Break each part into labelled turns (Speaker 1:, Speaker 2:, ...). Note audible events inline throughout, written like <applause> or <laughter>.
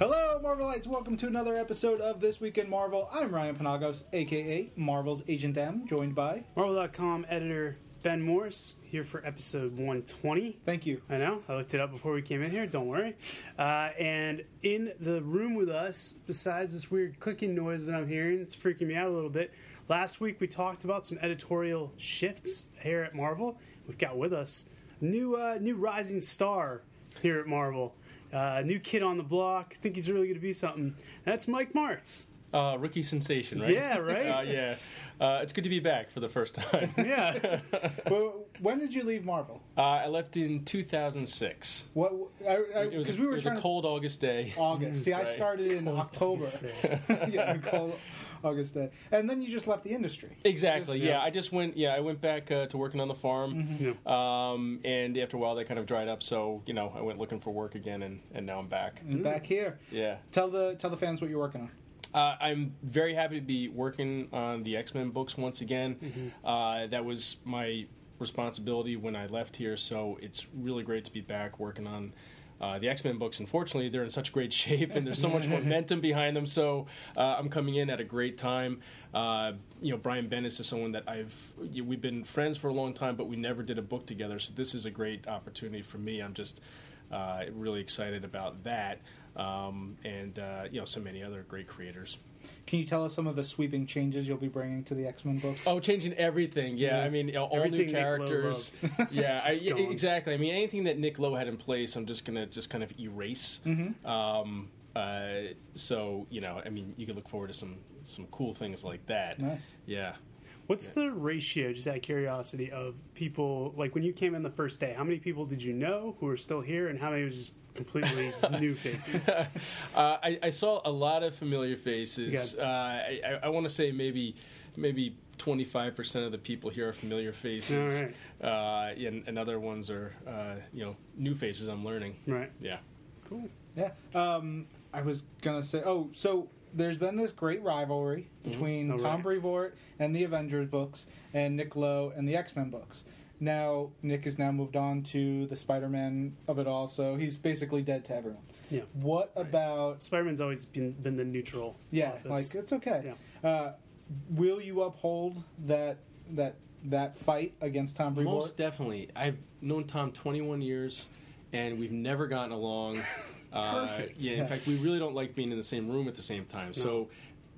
Speaker 1: Hello, Marvelites! Welcome to another episode of This Week in Marvel. I'm Ryan Penagos, aka Marvel's Agent M, joined by.
Speaker 2: Marvel.com editor Ben Morris here for episode 120.
Speaker 1: Thank you.
Speaker 2: I know, I looked it up before we came in here, don't worry. Uh, and in the room with us, besides this weird clicking noise that I'm hearing, it's freaking me out a little bit. Last week we talked about some editorial shifts here at Marvel. We've got with us new uh, new rising star here at Marvel. Uh, new kid on the block. Think he's really going to be something. That's Mike Marts.
Speaker 3: Uh, rookie sensation, right?
Speaker 2: Yeah, right? <laughs>
Speaker 3: Uh, yeah. Uh, it's good to be back for the first time. <laughs>
Speaker 2: Yeah.
Speaker 1: Well, when did you leave Marvel?
Speaker 3: Uh, I left in 2006.
Speaker 1: What?
Speaker 3: It was,
Speaker 1: Because
Speaker 3: a,
Speaker 1: we were
Speaker 3: it was
Speaker 1: trying
Speaker 3: a
Speaker 1: to-
Speaker 3: cold August day.
Speaker 1: August. See, I <laughs> started in October. yeah, cold August day, and then you just left the industry.
Speaker 3: Exactly.
Speaker 1: Just-
Speaker 3: yeah.
Speaker 2: yeah.
Speaker 3: I just went. Yeah, I went back uh, to working on the farm,
Speaker 2: Yeah.
Speaker 3: um, and after a while, they kind of dried up. So you know, I went looking for work again, and, and now I'm back.
Speaker 1: And back here.
Speaker 3: Yeah.
Speaker 1: Tell the tell the fans what you're working on.
Speaker 3: Uh, I'm very happy to be working on the X Men books once again. Uh, that was my responsibility when I left here, so it's really great to be back working on. Uh, the X Men books, unfortunately, they're in such great <laughs> shape and there's so much momentum behind them. So uh, I'm coming in at a great time. Uh, you know, Brian Bendis is someone that I've we've been friends for a long time, but we never did a book together. So this is a great opportunity for me. I'm just uh, really excited about that, um, and uh, you know, so many other great creators.
Speaker 1: Can you tell us some of the sweeping changes you'll be bringing to the X Men books?
Speaker 3: Oh, changing everything. Yeah,
Speaker 1: Yeah.
Speaker 3: I mean, all
Speaker 2: Everything
Speaker 3: new
Speaker 2: Nick Lowe
Speaker 3: characters. <laughs> yeah, I, yeah, exactly. I mean, anything that Nick Lowe had in place, I'm just gonna just kind of erase.
Speaker 1: Mm-hmm.
Speaker 3: Um, uh, so you know, I mean, you can look forward to some some cool things like that.
Speaker 1: Nice.
Speaker 3: Yeah.
Speaker 2: What's the ratio, just out of curiosity, of people like when you came in the first day? How many people did you know who are still here, and how many was just completely <laughs> new faces?
Speaker 3: uh, I, I saw a lot of familiar faces. Uh, I, I, I want to say maybe maybe 25% of the people here are familiar faces.
Speaker 2: All right.
Speaker 3: Uh, and, and other ones are uh, you know new faces. I'm learning.
Speaker 2: Right.
Speaker 3: Yeah.
Speaker 2: Cool.
Speaker 1: Yeah. Um, I was gonna say. Oh, so there's been this great rivalry between
Speaker 2: Oh,
Speaker 1: Tom
Speaker 2: right.
Speaker 1: Brevoort and the Avengers books and Nick Lowe and the X Men books. Now Nick has now moved on to the Spider Man of it all, so he's basically dead to everyone.
Speaker 2: Yeah.
Speaker 1: What about?
Speaker 2: Spider-Man's always been, been the neutral.
Speaker 1: Yeah,
Speaker 2: office.
Speaker 1: like it's okay. Uh, will you uphold that that that fight against Tom Brevoort?
Speaker 3: Most definitely. I've known Tom 21 years, and we've never gotten along. <laughs> Uh,
Speaker 2: Perfect.
Speaker 3: Yeah,
Speaker 1: Yeah.
Speaker 3: in fact, we really don't like being in the same room at the same time. So,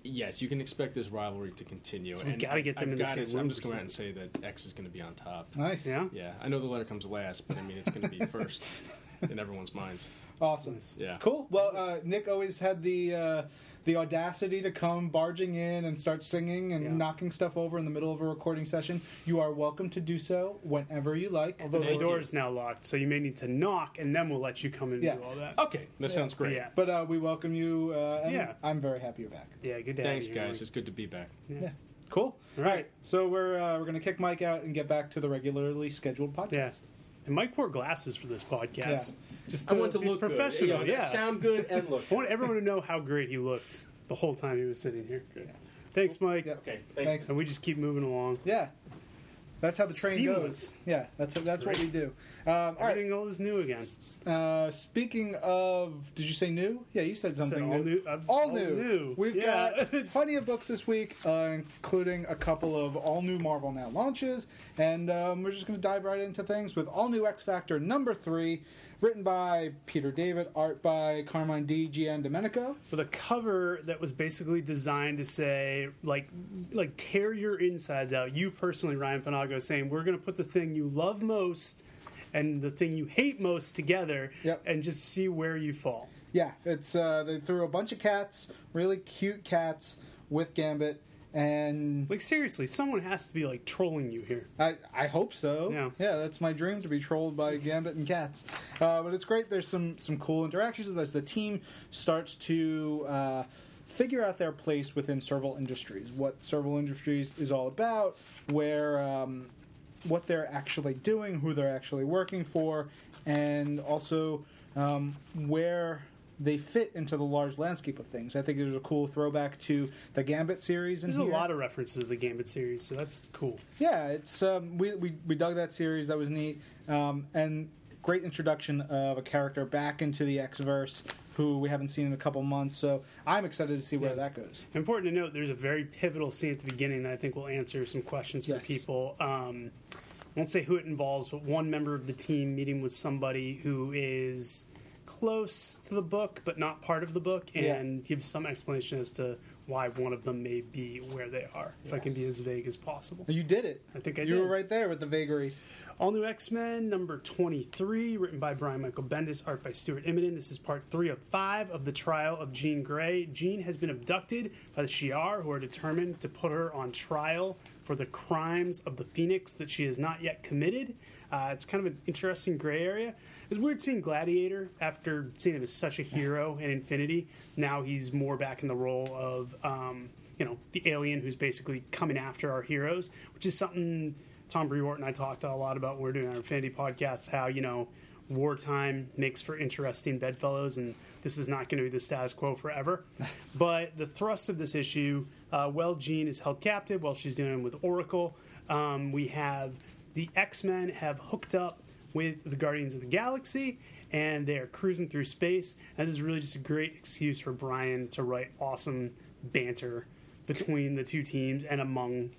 Speaker 3: yes, you can expect this rivalry to continue.
Speaker 2: So we gotta get them
Speaker 3: I've
Speaker 2: in the
Speaker 3: gotta-
Speaker 2: same room
Speaker 3: I'm just going to say that X is going to be on top.
Speaker 1: Nice.
Speaker 2: Yeah.
Speaker 3: Yeah, I know the letter comes last, but I mean, it's going to be first <laughs> in everyone's minds.
Speaker 1: Awesome.
Speaker 3: Yeah.
Speaker 1: Cool. Well, uh, Nick always had the uh, the audacity to come barging in and start singing and
Speaker 2: Yeah.
Speaker 1: knocking stuff over in the middle of a recording session. You are welcome to do so whenever you like.
Speaker 2: Although the door is now locked, so you may need to knock, and then we'll let you come in and do all that.
Speaker 3: Okay, that sounds great.
Speaker 2: Yeah.
Speaker 1: But uh, we welcome you, uh, and
Speaker 2: Yeah.
Speaker 1: I'm very happy you're back.
Speaker 2: Yeah, good day.
Speaker 3: Thanks,
Speaker 2: you
Speaker 3: guys.
Speaker 2: Mike.
Speaker 3: It's good to be back.
Speaker 1: Yeah. Cool.
Speaker 2: All right.
Speaker 1: So we're uh, we're gonna kick Mike out and get back to the regularly scheduled podcast.
Speaker 2: Yeah. And Mike wore glasses for this podcast. Just
Speaker 3: I want to
Speaker 2: be
Speaker 3: look
Speaker 2: professional.
Speaker 3: good.
Speaker 2: Yeah.
Speaker 3: sound good and look. <laughs>
Speaker 2: I want everyone to know how great he looked the whole time he was sitting here. Thanks, Mike.
Speaker 1: Yeah.
Speaker 3: Okay,
Speaker 1: Thanks.
Speaker 2: And we just keep moving along.
Speaker 1: Yeah. That's how the train
Speaker 2: Seamless.
Speaker 1: goes. Yeah, that's that's, what we do. Um, all right.
Speaker 2: Everything all is new again.
Speaker 1: Uh, speaking of, did you say new? Yeah, you said
Speaker 2: Said
Speaker 1: something
Speaker 2: all
Speaker 1: new.
Speaker 2: new. uh,
Speaker 1: All, new. We've
Speaker 2: yeah.
Speaker 1: got <laughs> plenty of books this week, uh, including a couple of all new Marvel Now launches, and um, we're just going to dive right into things with all new X Factor number three, written by Peter David, art by Carmine Di Giandomenico.
Speaker 2: with a cover that was basically designed to say like like tear your insides out you personally ryan panago saying we're going to put the thing you love most and the thing you hate most together
Speaker 1: Yep.
Speaker 2: and just see where you fall
Speaker 1: Yeah, it's uh, they threw a bunch of cats, really cute cats with Gambit, and
Speaker 2: like seriously someone has to be like trolling you here
Speaker 1: I, I hope so.
Speaker 2: Yeah.
Speaker 1: yeah, that's my dream to be trolled by Gambit and cats. Uh, but it's great. There's some some cool interactions as the team starts to uh, figure out their place within Serval Industries, what Serval Industries is all about, where um, what they're actually doing, who they're actually working for, and also um, where they fit into the large landscape of things. I think there's a cool throwback to the Gambit series. In
Speaker 2: there's a lot of references to the gambit series so that's cool
Speaker 1: Yeah, it's um, we, we we dug that series. That was neat. Um, and great introduction of a character back into the X verse who we haven't seen in a couple months. So I'm excited to see where
Speaker 2: Yeah.
Speaker 1: that goes.
Speaker 2: Important to note, there's a very pivotal scene at the beginning that I think will answer some questions for
Speaker 1: Yes.
Speaker 2: people. Um, I won't say who it involves, but one member of the team meeting with somebody who is close to the book but not part of the book
Speaker 1: Yeah.
Speaker 2: and gives some explanation as to why one of them may be where they are. If I can be as vague as possible.
Speaker 1: You did it.
Speaker 2: I think I did.
Speaker 1: you
Speaker 2: did.
Speaker 1: were right there with the vagaries.
Speaker 2: All New X Men, number 23, written by Brian Michael Bendis, art by Stuart Immonen. This is part three of five of the trial of Jean Grey. Jean has been abducted by the Shi'ar, who are determined to put her on trial for the crimes of the Phoenix that she has not yet committed. Uh, it's kind of an interesting gray area. It's weird seeing Gladiator after seeing him as such a hero in Infinity. Now he's more back in the role of, um, you know, the alien who's basically coming after our heroes, which is something Tom Brevoort and I talked a lot about when we we're doing our Infinity podcast. How you know wartime makes for interesting bedfellows, and this is not going to be the status quo forever. <laughs> but the thrust of this issue, uh, well, Jean is held captive while she's dealing with Oracle. Um, we have the X Men have hooked up with the Guardians of the Galaxy. And they are cruising through space. And this is really just a great excuse for Brian to write awesome banter between the two teams and among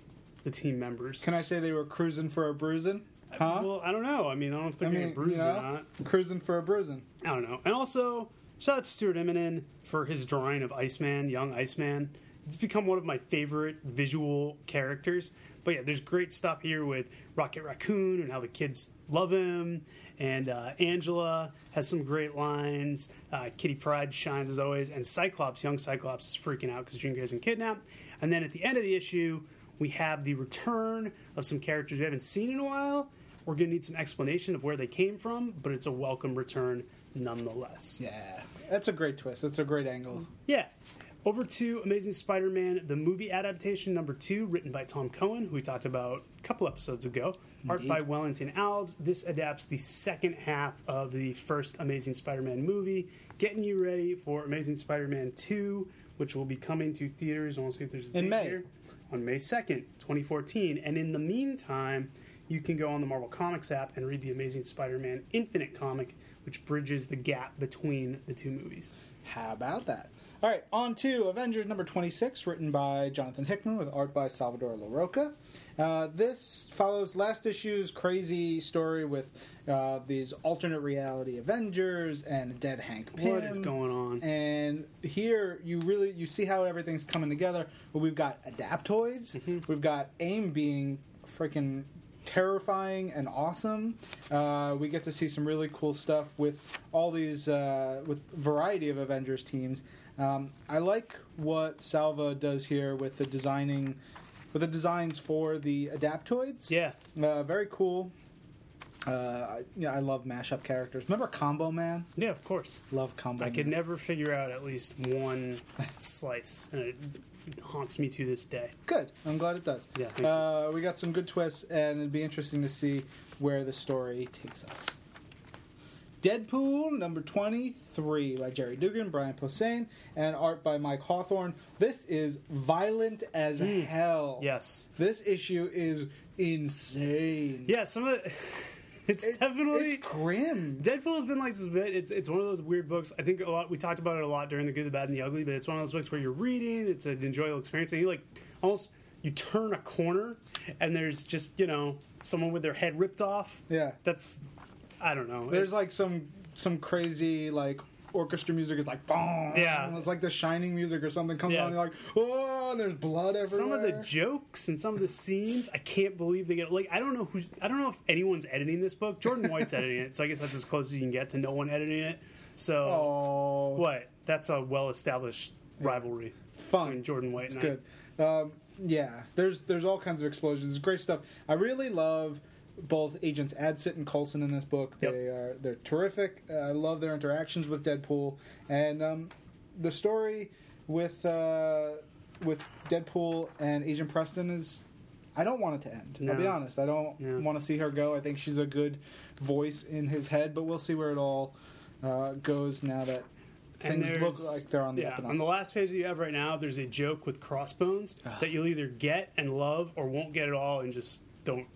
Speaker 2: the team members.
Speaker 1: Can I say they were cruising for a bruising? Huh?
Speaker 2: Well, I don't know. I mean, I don't know if they're
Speaker 1: I
Speaker 2: getting
Speaker 1: mean,
Speaker 2: bruised
Speaker 1: you
Speaker 2: or not.
Speaker 1: cruising for a bruising.
Speaker 2: I don't know. And also, shout out to Stuart Immonen for his drawing of Iceman, young Iceman. It's become one of my favorite visual characters. But yeah, there's great stuff here with Rocket Raccoon and how the kids love him. And uh, Angela has some great lines. Uh, Kitty Pryde shines as always. And Cyclops, young Cyclops, is freaking out because Jean Grey's been kidnapped. And then at the end of the issue, we have the return of some characters we haven't seen in a while. We're going to need some explanation of where they came from, but it's a welcome return nonetheless.
Speaker 1: Yeah, that's a great twist. That's a great angle.
Speaker 2: Yeah. Over to Amazing Spider Man, the movie adaptation number two, written by Tom Cohen, who we talked about a couple episodes ago. Art by Wellington Alves. This adapts the second half of the first Amazing Spider Man movie, getting you ready for Amazing Spider Man 2, which will be coming to theaters. I want to see if there's a
Speaker 1: In
Speaker 2: date
Speaker 1: May.
Speaker 2: here. On May 2nd, 2014. And in the meantime, you can go on the Marvel Comics app and read the Amazing Spider Man Infinite comic, which bridges the gap between the two movies.
Speaker 1: How about that? All right, on to Avengers number 26, written by Jonathan Hickman with art by Salvador Larroca. Uh, this follows last issue's crazy story with uh, these alternate reality Avengers and dead Hank Pym.
Speaker 2: What is going on?
Speaker 1: And here you really you see how everything's coming together. Well, we've got Adaptoids.
Speaker 2: Mm-hmm.
Speaker 1: We've got AIM being freaking terrifying and awesome. Uh, we get to see some really cool stuff with all these uh, with variety of Avengers teams. Um, I like what Salva does here with the designing, with the designs for the Adaptoids.
Speaker 2: Yeah.
Speaker 1: uh, very cool. Uh, I- yeah, I love mashup characters. Remember Combo Man?
Speaker 2: Yeah, of course.
Speaker 1: Love Combo.
Speaker 2: I could never figure out at least one <laughs> slice, and it haunts me to this day.
Speaker 1: Good. I'm glad it does.
Speaker 2: Yeah,
Speaker 1: Uh, we got some good twists, and it'd be interesting to see where the story takes us. Deadpool number 23 by Gerry Duggan, Brian Posehn, and art by Mike Hawthorne. This is violent as hell.
Speaker 2: Hmm. Yes.
Speaker 1: This issue is insane.
Speaker 2: Yeah, some of it, <laughs> <laughs> it's
Speaker 1: It-
Speaker 2: definitely
Speaker 1: It's grim.
Speaker 2: Deadpool has been like this bit. It's it's one of those weird books. I think a lot. We talked about it a lot during the Good, the Bad, and the Ugly. But it's one of those books where you're reading. It's an enjoyable experience, and you like almost you turn a corner, and there's just you know someone with their head ripped off.
Speaker 1: Yeah.
Speaker 2: That's I don't know.
Speaker 1: There's like some some crazy like orchestra music is like boom.
Speaker 2: Yeah.
Speaker 1: It's like the shining music or something comes
Speaker 2: Yeah.
Speaker 1: on. You're like, oh, and there's blood everywhere.
Speaker 2: some of the jokes and some of the scenes i can't believe they get like i don't know who i don't know if anyone's editing this book jordan white's <laughs> editing it so i guess that's as close as you can get to no one editing it so
Speaker 1: Oh,
Speaker 2: what that's a well-established rivalry
Speaker 1: fun.
Speaker 2: between jordan white
Speaker 1: It's
Speaker 2: and
Speaker 1: good. Um, yeah, there's there's all kinds of explosions. It's great stuff. I really love both agents Adsit and Coulson in this book.
Speaker 2: Yep.
Speaker 1: They are they're terrific. Uh, I love their interactions with Deadpool and um, the story with uh, with Deadpool and Agent Preston is. I don't want it to end. I'll be honest. I don't
Speaker 2: Yeah.
Speaker 1: want to see her go. I think she's a good voice in his head, but we'll see where it all uh, goes now that things look like they're on the
Speaker 2: yeah,
Speaker 1: up and up.
Speaker 2: on the last page that you have right now there's a joke with crossbones that you'll either get and love or won't get at all and just don't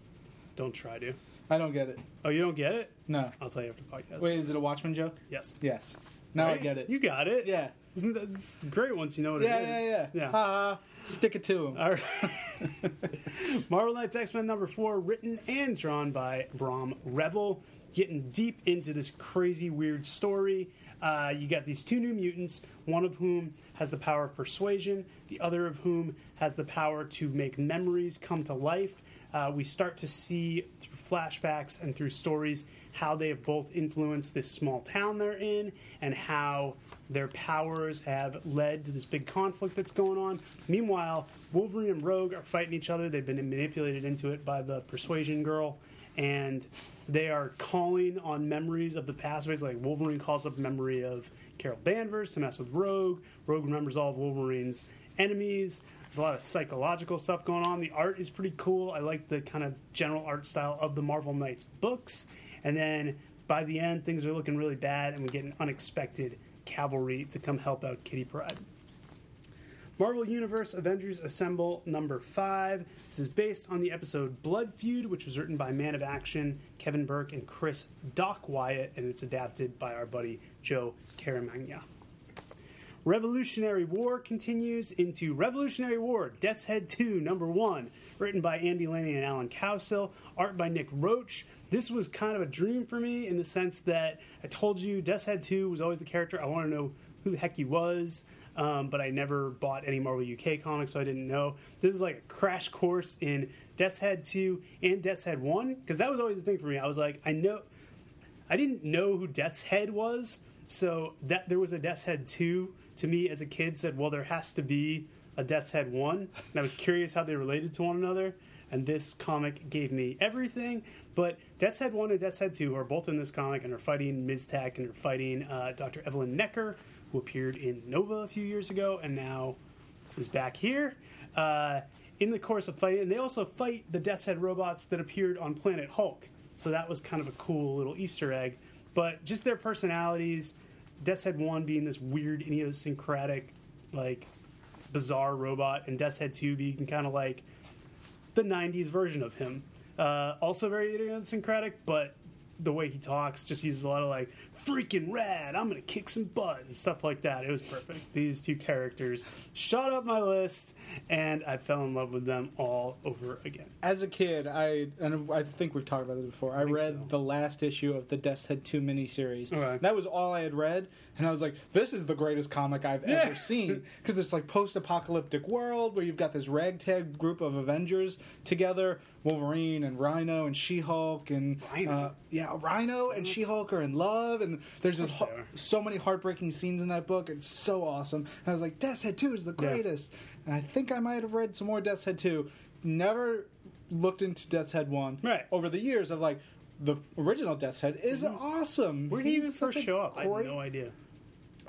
Speaker 2: don't try to
Speaker 1: I don't get it.
Speaker 2: Oh, you don't get it?
Speaker 1: No.
Speaker 2: I'll tell you after the podcast.
Speaker 1: Wait, is it a Watchmen joke?
Speaker 2: Yes.
Speaker 1: Yes. Now I get it.
Speaker 2: You got it.
Speaker 1: yeah.
Speaker 2: Isn't that it's great once you know what
Speaker 1: Yeah,
Speaker 2: it
Speaker 1: yeah, yeah,
Speaker 2: Yeah.
Speaker 1: Ha ha. Stick it to him.
Speaker 2: All right. <laughs> Marvel Knights X Men number four, written and drawn by Brahm Revel. Getting deep into this crazy, weird story. Uh, you got these two new mutants, one of whom has the power of persuasion, the other of whom has the power to make memories come to life. Uh, we start to see through flashbacks and through stories how they have both influenced this small town they're in and how their powers have led to this big conflict that's going on. Meanwhile, Wolverine and Rogue are fighting each other. They've been manipulated into it by the persuasion girl, and they are calling on memories of the past. Basically, like Wolverine calls up memory of Carol Danvers to mess with Rogue. Rogue remembers all of Wolverine's enemies. There's a lot of psychological stuff going on. The art is pretty cool. I like the kind of general art style of the Marvel Knights books. And then by the end, things are looking really bad, and we get an unexpected cavalry to come help out Kitty Pryde. Marvel Universe Avengers Assemble number five. This is based on the episode Blood Feud, which was written by Man of Action, Kevin Burke, and Chris Doc Wyatt, and it's adapted by our buddy Joe Caramagna. Revolutionary War continues into Revolutionary War Death's Head 2, number one, written by Andy Lanning and Alan Cowsill, art by Nick Roach. This was kind of a dream for me in the sense that I told you Death's Head 2 was always the character. I want to know who the heck he was, um, but I never bought any Marvel UK comics, so I didn't know. This is like a crash course in Death's Head 2 and Death's Head 1, because that was always the thing for me. I was like, I know. I didn't know who Death's Head was, so that there was a Death's Head 2 to me as a kid said, well, there has to be a Death's Head 1. And I was curious how they related to one another. And this comic gave me everything. But Death's Head 1 and Death's Head 2 are both in this comic and are fighting Mys-Tech and are fighting uh, Dr. Evelyn Necker, who appeared in Nova a few years ago and now is back here. Uh, in the course of fighting, and they also fight the Death's Head robots that appeared on Planet Hulk. So that was kind of a cool little Easter egg. But just their personalities, Death's Head 1 being this weird, idiosyncratic, like, bizarre robot, and Death's Head 2 being kind of like the 90s version of him. Uh, also very idiosyncratic, but the way he talks just uses a lot of like freaking rad i'm gonna kick some butt and stuff like that it was perfect these two characters shot up my list and i fell in love with them all over again
Speaker 1: As a kid, I and I think we've talked about this before. I,
Speaker 2: think
Speaker 1: read
Speaker 2: so.
Speaker 1: the last issue of the Death's Head Two miniseries.
Speaker 2: Okay.
Speaker 1: That was all I had read, and I was like, "This is the greatest comic I've ever seen." <laughs> Because it's like post-apocalyptic world where you've got this ragtag group of Avengers together: Wolverine and Rhino and She-Hulk and
Speaker 2: Rhino?
Speaker 1: Uh, yeah, Rhino and She-Hulk are in love, and there's this ho- so many heartbreaking scenes in that book. It's so awesome. And I was like, Death's Head 2 is the
Speaker 2: Yeah.
Speaker 1: greatest. And I think I might have read some more Death's Head 2. Never looked into Death's Head 1.
Speaker 2: Right.
Speaker 1: Over the years of like, the original Death's Head is awesome.
Speaker 2: Mm-hmm. where did he even first show up i have no idea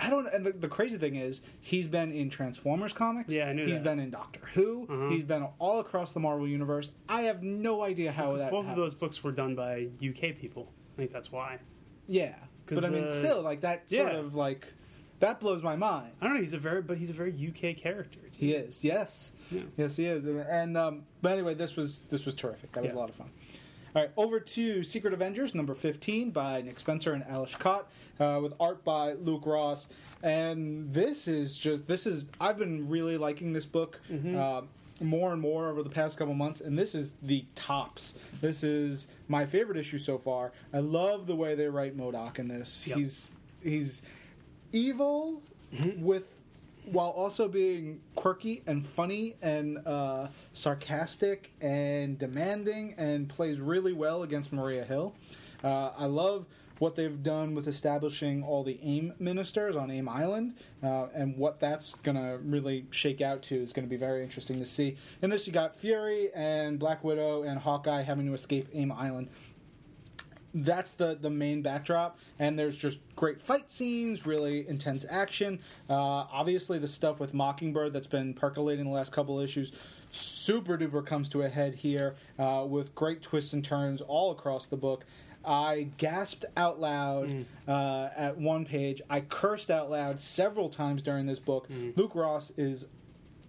Speaker 1: I don't. And the, the crazy thing is, he's been in Transformers comics.
Speaker 2: Yeah, I knew
Speaker 1: He's
Speaker 2: that.
Speaker 1: been in Doctor Who.
Speaker 2: Uh-huh.
Speaker 1: He's been all across the Marvel universe. I have no idea how that.
Speaker 2: both of those books were done by uk people i think that's why
Speaker 1: Yeah, but I mean, still, like that sort
Speaker 2: Yeah.
Speaker 1: of like that blows my mind.
Speaker 2: i don't know he's a very but he's a very uk character It's-
Speaker 1: He is, yes,
Speaker 2: Yeah.
Speaker 1: yes, he is. And, and um, but anyway, this was this was terrific. That was
Speaker 2: Yeah.
Speaker 1: a lot of fun. All right, over to Secret Avengers number fifteen by Nick Spencer and Ales Kot, uh, with art by Luke Ross. And this is just this is I've been really liking this book. Uh, more and more over the past couple months, and this is the tops. This is my favorite issue so far. I love the way they write MODOK in this.
Speaker 2: Yep.
Speaker 1: He's he's evil with while also being quirky and funny and uh, sarcastic and demanding and plays really well against Maria Hill. Uh, I love what they've done with establishing all the AIM ministers on AIM Island uh, and what that's going to really shake out to is going to be very interesting to see. In this, you got Fury and Black Widow and Hawkeye having to escape AIM Island that's the the main backdrop. And there's just great fight scenes really intense action. Uh, obviously the stuff with mockingbird that's been percolating the last couple issues super duper comes to a head here uh, with great twists and turns all across the book. I gasped out loud uh, at one page. I cursed out loud several times during this book. Luke ross is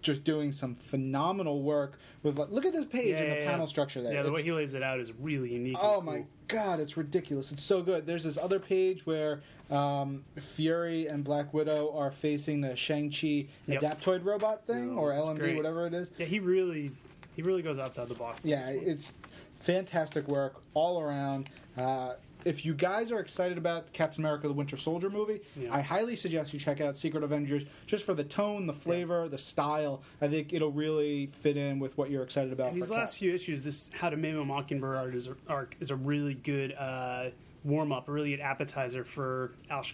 Speaker 1: just doing some phenomenal work with like look at this page and the
Speaker 2: yeah,
Speaker 1: panel
Speaker 2: yeah.
Speaker 1: structure there.
Speaker 2: Yeah, the
Speaker 1: It's-
Speaker 2: way he lays it out is really unique.
Speaker 1: Oh
Speaker 2: cool.
Speaker 1: my god, it's ridiculous. It's so good. There's this other page where um, Fury and Black Widow are facing the Shang-Chi
Speaker 2: Yep.
Speaker 1: Adaptoid robot thing,
Speaker 2: Oh,
Speaker 1: or LMD,
Speaker 2: great.
Speaker 1: whatever it is.
Speaker 2: Yeah, he really, he really goes outside the box.
Speaker 1: Yeah, it's fantastic work all around. Uh, if you guys are excited about Captain America: The Winter Soldier movie,
Speaker 2: Yeah.
Speaker 1: I highly suggest you check out Secret Avengers just for the tone, the flavor, the style. I think it'll really fit in with what you're excited about.
Speaker 2: And these last
Speaker 1: Cap.
Speaker 2: few issues, this How to Maim a Mockingbird arc is a, arc is a really good uh, warm up, really an appetizer for Ales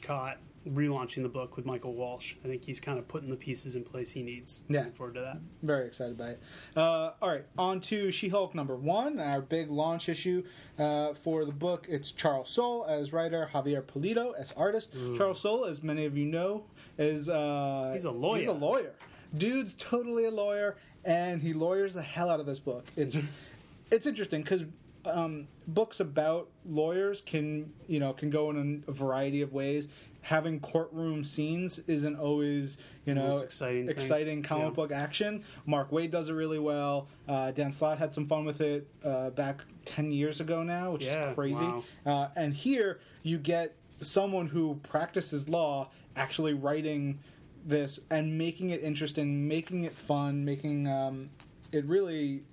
Speaker 2: relaunching the book with Michael Walsh. I think he's kind of putting the pieces in place he needs.
Speaker 1: Yeah.
Speaker 2: Looking forward to that.
Speaker 1: Very excited by it. Uh, all right, on to She Hulk number one, our big launch issue uh, for the book. It's Charles Soule as writer, Javier Pulido as artist. Charles Soule, as many of you know, is uh,
Speaker 2: He's a lawyer.
Speaker 1: He's a lawyer. Dude's totally a lawyer, and he lawyers the hell out of this book. It's <laughs> it's interesting because. Um, books about lawyers can you know can go in a variety of ways. Having courtroom scenes isn't always you know
Speaker 2: exciting thing.
Speaker 1: exciting comic
Speaker 2: Yeah.
Speaker 1: book action. Mark Waid does it really well. Uh, Dan Slott had some fun with it uh, back 10 years ago now, which
Speaker 2: Yeah,
Speaker 1: is crazy.
Speaker 2: wow.
Speaker 1: Uh, and here you get someone who practices law actually writing this and making it interesting, making it fun, making um, it really,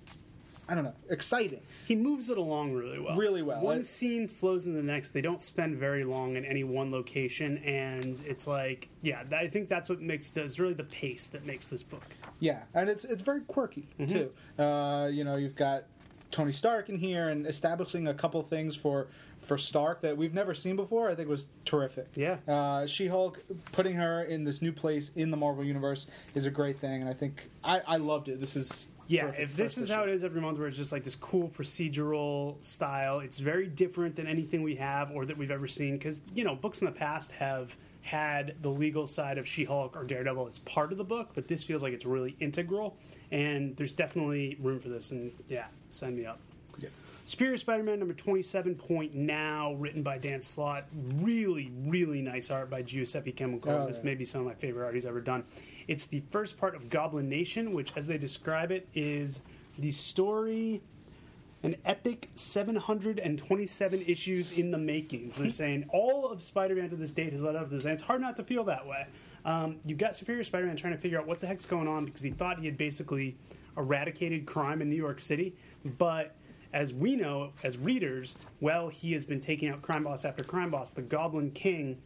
Speaker 1: I don't know, exciting.
Speaker 2: He moves it along really well.
Speaker 1: Really well.
Speaker 2: One
Speaker 1: I-
Speaker 2: scene flows in the next. They don't spend very long in any one location, and it's like, yeah, I think that's what makes it's really the pace that makes this book.
Speaker 1: Yeah, and it's it's very quirky
Speaker 2: Mm-hmm.
Speaker 1: too. Uh, you know, you've got Tony Stark in here and establishing a couple things for for Stark that we've never seen before. I think was terrific.
Speaker 2: Yeah.
Speaker 1: uh, She Hulk putting her in this new place in the Marvel universe is a great thing, and I think I, I loved it. This is
Speaker 2: Yeah, if this is how it is every month, where it's just like this cool procedural style, it's very different than anything we have or that we've ever seen. Because you know, books in the past have had the legal side of She-Hulk or Daredevil as part of the book, but this feels like it's really integral, and there's definitely room for this. And yeah, sign me up.
Speaker 1: Yeah.
Speaker 2: Superior Spider-Man number 27 point now, written by Dan Slott. Really, really nice art by Giuseppe Camuncoli.
Speaker 1: Oh,
Speaker 2: this
Speaker 1: yeah.
Speaker 2: may be some of my favorite art he's ever done. It's the first part of Goblin Nation, which, as they describe it, is the story, an epic 727 issues in the making. So they're <laughs> saying all of Spider-Man to this date has led up to this, and it's hard not to feel that way. Um, you've got Superior Spider-Man trying to figure out what the heck's going on because he thought he had basically eradicated crime in New York City, but as we know as readers, well, he has been taking out crime boss after crime boss. The Goblin King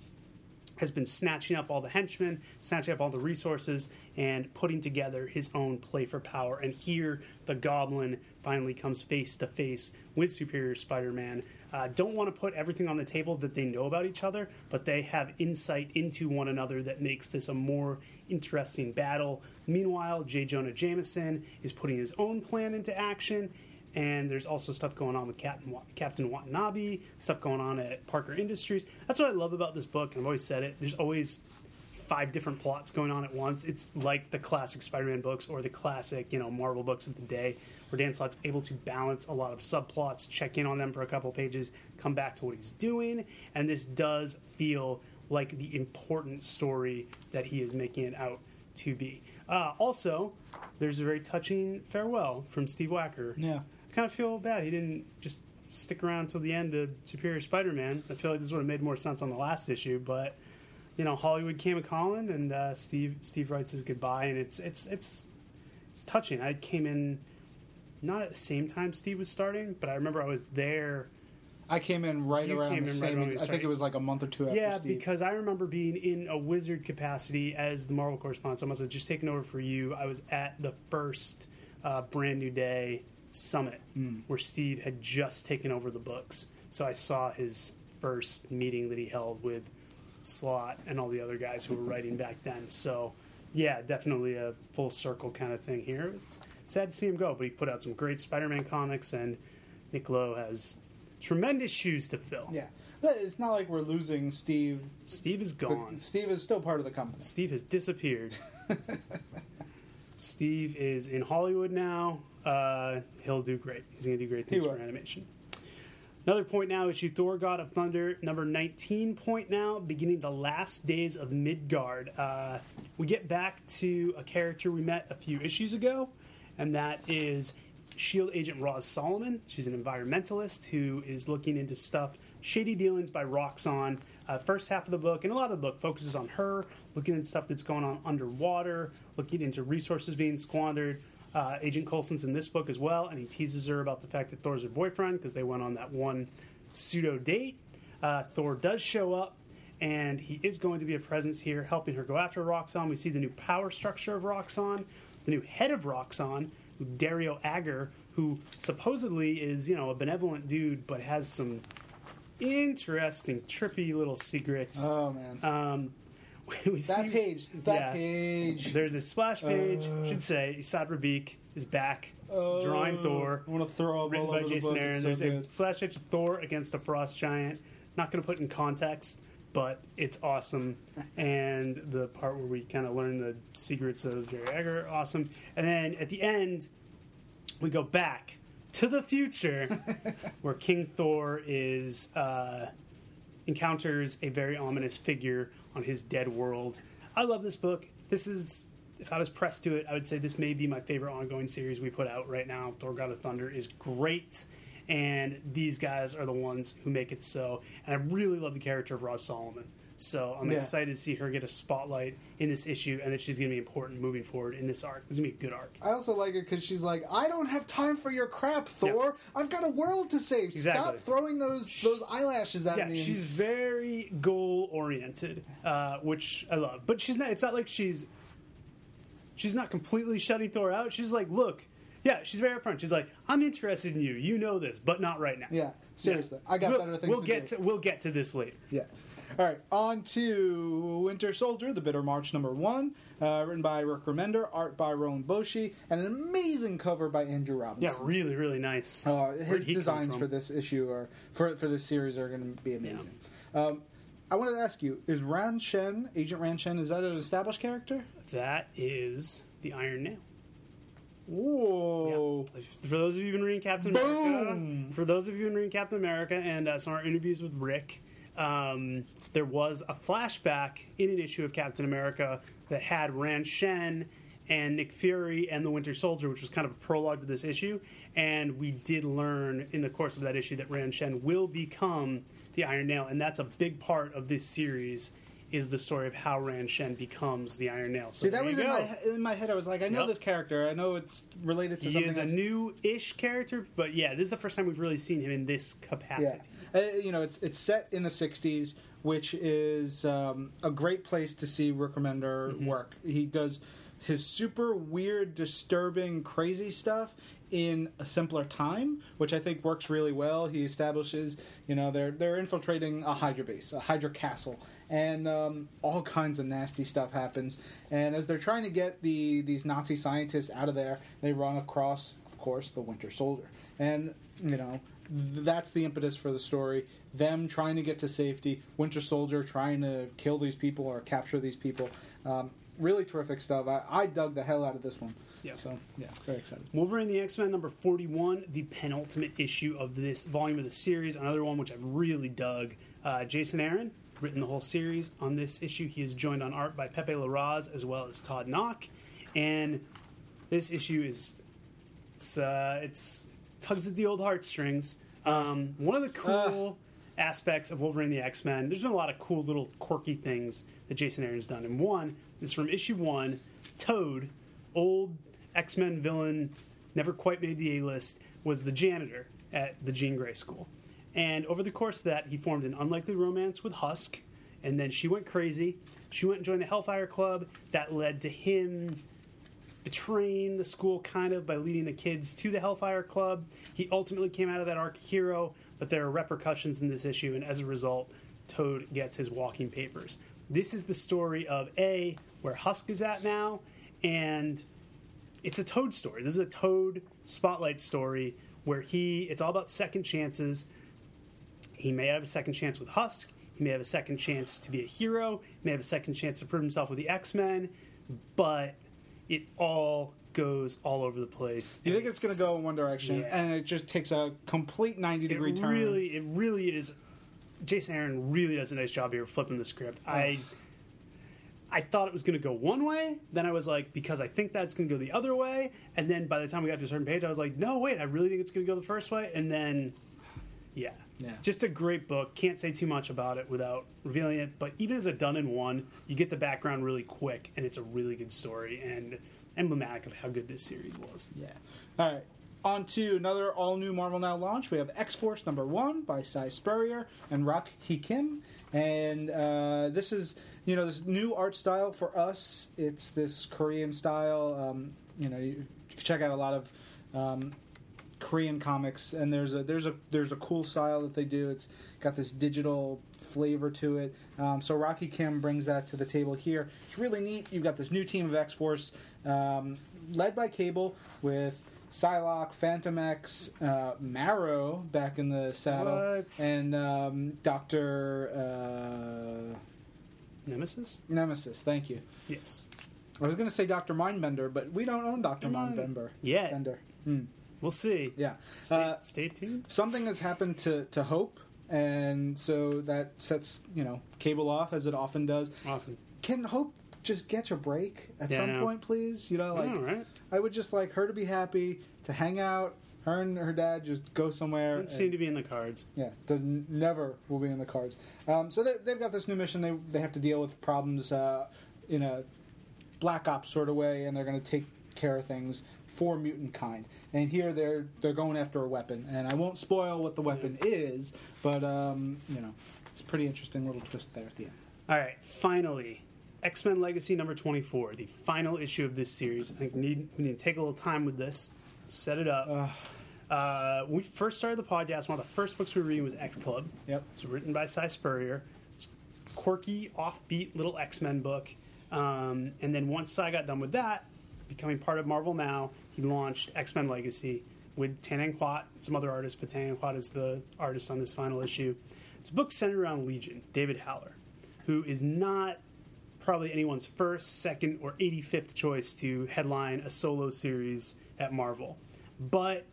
Speaker 2: has been snatching up all the henchmen, snatching up all the resources, and putting together his own play for power. And here, the Goblin finally comes face to face with Superior Spider-Man. Uh, don't want to put everything on the table that they know about each other, but they have insight into one another that makes this a more interesting battle. Meanwhile, J. Jonah Jameson is putting his own plan into action, and there's also stuff going on with Captain Captain Watanabe, stuff going on at Parker Industries. That's what I love about this book, and I've always said it. There's always five different plots going on at once. It's like the classic Spider-Man books or the classic, you know, Marvel books of the day, where Dan Slott's able to balance a lot of subplots, check in on them for a couple pages, come back to what he's doing, and this does feel like the important story that he is making it out to be. Uh, also, there's a very touching farewell from Steve Wacker.
Speaker 1: Yeah.
Speaker 2: Kind of feel bad he didn't just stick around till the end of Superior Spider-Man. I feel like this would have made more sense on the last issue, but you know, Hollywood came a calling, and uh, Steve Steve writes his goodbye, and it's it's it's it's touching. I came in not at the same time Steve was starting, but I remember I was there.
Speaker 1: I came in right
Speaker 2: You
Speaker 1: around the
Speaker 2: right
Speaker 1: same.
Speaker 2: when
Speaker 1: I think it was like a month or two after
Speaker 2: Yeah,
Speaker 1: Steve.
Speaker 2: because I remember being in a wizard capacity as the Marvel correspondent. So I must have just taken over for you. I was at the first uh, Brand New Day summit
Speaker 1: Hmm.
Speaker 2: where Steve had just taken over the books. So I saw his first meeting that he held with Slott and all the other guys who were writing back then. So yeah, definitely a full circle kind of thing here. It was sad to see him go, but he put out some great Spider-Man comics, and Nick Lowe has tremendous shoes to fill.
Speaker 1: yeah, but it's not like we're losing Steve.
Speaker 2: Steve is gone.
Speaker 1: Steve is still part of the company.
Speaker 2: Steve has disappeared. <laughs> Steve is in Hollywood now. Uh, he'll do great. He's going to do great things for animation. Another point now, issue Thor God of Thunder, number 19 point now, beginning the last days of Midgard. Uh, we get back to a character we met a few issues ago, and that is SHIELD agent Roz Solomon. She's an environmentalist who is looking into stuff, shady dealings by Roxxon. Uh, first half of the book, and a lot of the book focuses on her, looking into stuff that's going on underwater, looking into resources being squandered. Uh, Agent Coulson's in this book as well, and he teases her about the fact that Thor's her boyfriend because they went on that one pseudo date. Uh, Thor does show up, and he is going to be a presence here, helping her go after Roxxon. We see the new power structure of Roxxon, the new head of Roxxon, Dario Agger, who supposedly is you know a benevolent dude, but has some interesting, trippy little secrets.
Speaker 1: Oh man,
Speaker 2: Um, <laughs> we
Speaker 1: that
Speaker 2: see-
Speaker 1: page, that
Speaker 2: yeah.
Speaker 1: page.
Speaker 2: There's a splash page.
Speaker 1: Uh.
Speaker 2: should say Esad Ribic is back,
Speaker 1: Oh,
Speaker 2: drawing Thor,
Speaker 1: I want to throw up
Speaker 2: written
Speaker 1: all
Speaker 2: by
Speaker 1: over the
Speaker 2: Jason
Speaker 1: book.
Speaker 2: Aaron.
Speaker 1: It's
Speaker 2: There's
Speaker 1: so
Speaker 2: a splash page of Thor against a frost giant. Not going to put in context, but it's awesome. <laughs> and the part where we kind of learn the secrets of Dario Agger, awesome. And then at the end, we go back to the future, <laughs> where King Thor is uh, encounters a very ominous figure on his dead world. I love this book. This is, if I was pressed to it, I would say this may be my favorite ongoing series we put out right now. Thor: God of Thunder is great, and these guys are the ones who make it so. And I really love the character of Roz Solomon. So I'm
Speaker 1: Yeah.
Speaker 2: excited to see her get a spotlight in this issue, and that she's going to be important moving forward in this arc. This is going to be a good arc.
Speaker 1: I also like it because she's like, I don't have time for your crap, Thor. I've got a world to save.
Speaker 2: Exactly.
Speaker 1: Stop throwing those those eyelashes at
Speaker 2: Yeah,
Speaker 1: me.
Speaker 2: she's very goal oriented, uh, which I love. But she's not. It's not like she's she's not completely shutting Thor out. She's like, look, yeah, she's very upfront. She's like, I'm interested in you. You know this, but not right now.
Speaker 1: yeah, seriously. I got
Speaker 2: we'll,
Speaker 1: better things
Speaker 2: We'll
Speaker 1: to
Speaker 2: get
Speaker 1: do.
Speaker 2: to we'll get to this later.
Speaker 1: Yeah. All right, on to Winter Soldier, The Bitter March number one, uh, written by Rick Remender, art by Roland Boschi, and an amazing cover by Andrew Robinson.
Speaker 2: Yeah, really, really nice.
Speaker 1: Uh, his designs for this issue or for for this series are going to be amazing. Um, I wanted to ask you: Is Ran Shen, Agent Ran Shen, is that an established character?
Speaker 2: That is the Iron Nail.
Speaker 1: Whoa!
Speaker 2: For those of you who've been reading Captain
Speaker 1: Boom!
Speaker 2: America, for those of you who've been reading Captain America and uh, some of our interviews with Rick, um, there was a flashback in an issue of Captain America that had Ran Shen and Nick Fury and the Winter Soldier, which was kind of a prologue to this issue. And we did learn in the course of that issue that Ran Shen will become the Iron Nail, and that's a big part of this series. Is the story of how Ran Shen becomes the Iron Nail? So
Speaker 1: See, that was in my, in my head. I was like, I know
Speaker 2: Yep.
Speaker 1: this character. I know it's related to
Speaker 2: He
Speaker 1: something.
Speaker 2: is a new-ish character, but yeah, this is the first time we've really seen him in this
Speaker 1: Yeah,
Speaker 2: capacity.
Speaker 1: Uh, you know, it's it's set in the '60s, which is um, a great place to see Rick Remender
Speaker 2: Mm-hmm.
Speaker 1: work. He does his super weird, disturbing, crazy stuff in a simpler time, which I think works really well. He establishes, you know, they're they're infiltrating a Hydra base, a Hydra castle, and um, all kinds of nasty stuff happens. And as they're trying to get the these Nazi scientists out of there, they run across, of course, the Winter Soldier, and you know that's the impetus for the story. Them trying to get to safety, Winter Soldier trying to kill these people or capture these people. Um, really terrific stuff. I, I dug the hell out of this one.
Speaker 2: Yeah.
Speaker 1: So yeah, very excited.
Speaker 2: Wolverine the X Men number 41, the penultimate issue of this volume of the series. Another one which I've really dug. Uh, Jason Aaron, written the whole series on this issue. He is joined on art by Pepe Larraz as well as Todd Nauck. And this issue is it's uh, it's tugs at the old heartstrings. Um, one of the cool aspects of Wolverine the X Men. There's been a lot of cool little quirky things that Jason Aaron's done, and one is from issue one. Toad, old X Men villain, never quite made the A list, was the janitor at the Jean Grey School. And over the course of that, he formed an unlikely romance with Husk, and then she went crazy. She went and joined the Hellfire Club. That led to him betraying the school kind of by leading the kids to the Hellfire Club. He ultimately came out of that arc hero, but there are repercussions in this issue, and as a result, Toad gets his walking papers. This is the story of A, where Husk is at now, and it's a Toad story. This is a Toad spotlight story where he, it's all about second chances. He may have a second chance with Husk. He may have a second chance to be a hero. He may have a second chance to prove himself with the X Men. But it all goes all over the place.
Speaker 1: You think it's going to go in one direction,
Speaker 2: Yeah.
Speaker 1: and it just takes a complete ninety
Speaker 2: It
Speaker 1: degree turn.
Speaker 2: really, it really is. Jason Aaron really does a nice job here flipping the script. Oh. I, I thought it was going to go one way. Then I was like, because I think that's going to go the other way. And then by the time we got to a certain page, I was like, no, wait, I really think it's going to go the first way. And then, yeah,
Speaker 1: Yeah.
Speaker 2: just a great book. Can't say too much about it without revealing it. But even as a done in one, you get the background really quick, and it's a really good story and emblematic of how good this series was.
Speaker 1: Yeah. All right. On to another all new Marvel Now launch. We have X Force number one by Si Spurrier and Rock Hee Kim. And uh, this is, you know, this new art style for us. It's this Korean style. Um, you know, you, check out a lot of um, Korean comics, and there's a there's a there's a cool style that they do. It's got this digital flavor to it. Um, so Rock-He Kim brings that to the table here. It's really neat. You've got this new team of X Force, um, led by Cable, with Psylocke, Fantomex, uh, Marrow back in the saddle,
Speaker 2: What?
Speaker 1: and um, Doctor uh,
Speaker 2: Nemesis?
Speaker 1: Nemesis. Thank you.
Speaker 2: Yes.
Speaker 1: I was going to say Doctor Mindbender, but we don't own Doctor Mindbender.
Speaker 2: Yeah.
Speaker 1: Bender. Hmm.
Speaker 2: We'll see.
Speaker 1: Yeah.
Speaker 2: Stay,
Speaker 1: Uh,
Speaker 2: stay tuned.
Speaker 1: something has happened to, to Hope, and so that sets you know Cable off as it often does.
Speaker 2: Often.
Speaker 1: Can Hope just get a break at
Speaker 2: Yeah,
Speaker 1: some point, please? You know, like
Speaker 2: All right.
Speaker 1: I would just like her to be happy to hang out. Her and her dad just go somewhere.
Speaker 2: Doesn't seem to be in the cards.
Speaker 1: yeah, does never will be in the cards. Um, so they, they've got this new mission. They they have to deal with problems uh, in a black ops sort of way, and they're going to take care of things for mutant kind. And here they're they're going after a weapon, and I won't spoil what the weapon is, but um, you know, it's a pretty interesting little twist there at the end.
Speaker 2: All right. Finally, X Men Legacy number 24, the final issue of this series. I think we need, we need to take a little time with this, set it up. Uh, when we first started the podcast, one of the first books we were reading was X Club.
Speaker 1: Yep.
Speaker 2: It's written by Si Spurrier. It's a quirky, offbeat little X Men book. Um, and then once Si got done with that, becoming part of Marvel Now, he launched X Men Legacy with Tan Quat, some other artists, but Tan Quat is the artist on this final issue. It's a book centered around Legion, David Haller, who is not probably anyone's first, second, or 85th choice to headline a solo series at Marvel. But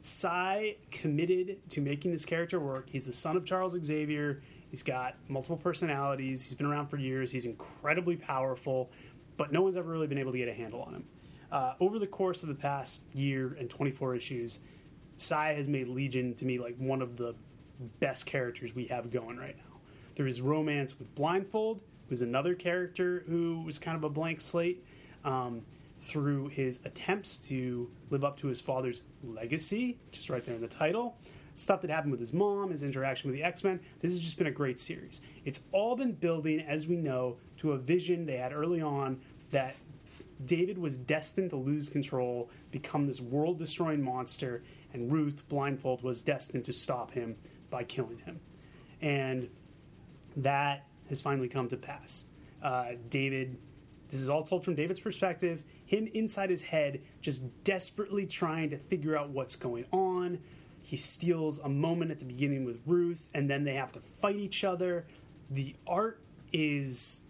Speaker 2: Si committed to making this character work. He's the son of Charles Xavier. He's got multiple personalities. He's been around for years. He's incredibly powerful, but no one's ever really been able to get a handle on him. Uh, over the course of the past year and 24 issues, Si has made Legion to me like one of the best characters we have going right now. There is romance with Blindfold, who's another character who was kind of a blank slate. Um, through his attempts to live up to his father's legacy, just right there in the title. Stuff that happened with his mom, his interaction with the X Men. This has just been a great series. It's all been building, as we know, to a vision they had early on that David was destined to lose control, become this world destroying monster, and Ruth, blindfold, was destined to stop him by killing him. And that has finally come to pass. Uh, David, this is all told from David's perspective, him inside his head, just desperately trying to figure out what's going on. He steals a moment at the beginning with Ruth, and then they have to fight each other. The art is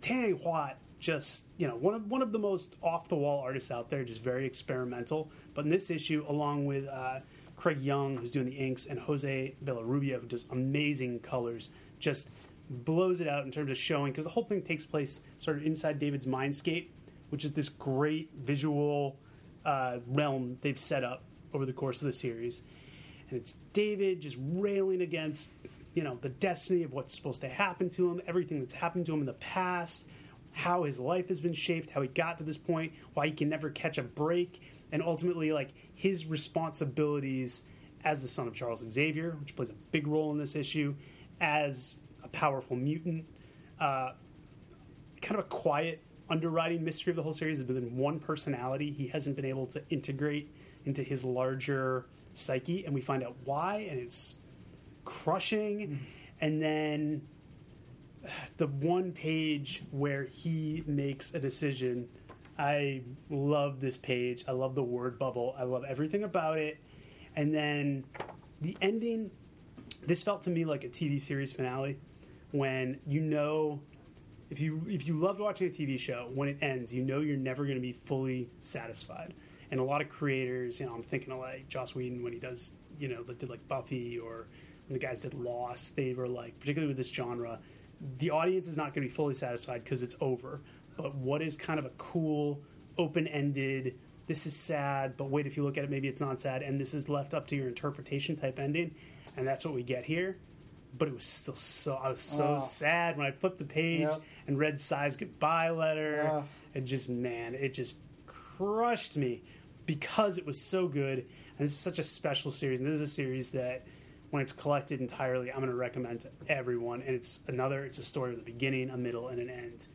Speaker 2: Tang Huat, just you know, one of one of the most off the wall artists out there, just very experimental. But in this issue, along with uh, Craig Yeung, who's doing the inks, and Jose Villarrubia, who does amazing colors, just blows it out in terms of showing because the whole thing takes place sort of inside David's mindscape, which is this great visual uh, realm they've set up over the course of the series. And it's David just railing against, you know, the destiny of what's supposed to happen to him, everything that's happened to him in the past, how his life has been shaped, how he got to this point, why he can never catch a break, and ultimately, like, his responsibilities as the son of Charles Xavier, which plays a big role in this issue, as a powerful mutant. Uh, kind of a quiet underwriting mystery of the whole series has been one personality he hasn't been able to integrate into his larger psyche, and we find out why, and it's crushing. And then the one page where he makes a decision. I love this page. I love the word bubble. I love everything about it. And then the ending, this felt to me like a TV series finale when you know if you if you loved watching a TV show, when it ends, you know you're never going to be fully satisfied. And a lot of creators, you know, I'm thinking of like Joss Whedon when he does, you know, did like Buffy or when the guys did Lost. They were like, particularly with this genre, the audience is not going to be fully satisfied because it's over. But what is kind of a cool, open ended, this is sad, but wait, if you look at it, maybe it's not sad, and this is left up to your interpretation type ending, and that's what we get here. But it was still so, I was so
Speaker 1: Oh.
Speaker 2: sad when I flipped the page
Speaker 1: Yep.
Speaker 2: and read Si's goodbye letter.
Speaker 1: Yeah.
Speaker 2: It just, man, it just crushed me because it was so good. And this is such a special series. And this is a series that, when it's collected entirely, I'm going to recommend to everyone. And it's another, it's a story with a beginning, a middle, and an end.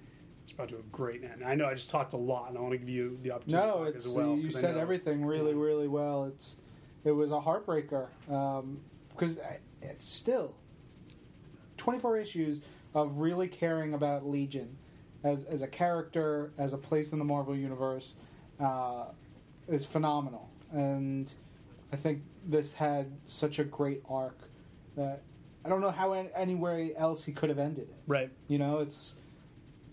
Speaker 2: It's about to a great end. I know I just talked a lot, and I want to give you the opportunity
Speaker 1: No, it's
Speaker 2: as well.
Speaker 1: you said everything really, really well. It's it was a heartbreaker um, because I- it's still twenty four issues of really caring about Legion as as a character, as a place in the Marvel universe, uh, is phenomenal. And I think this had such a great arc that I don't know how an- anywhere else he could have ended it.
Speaker 2: Right.
Speaker 1: You know, it's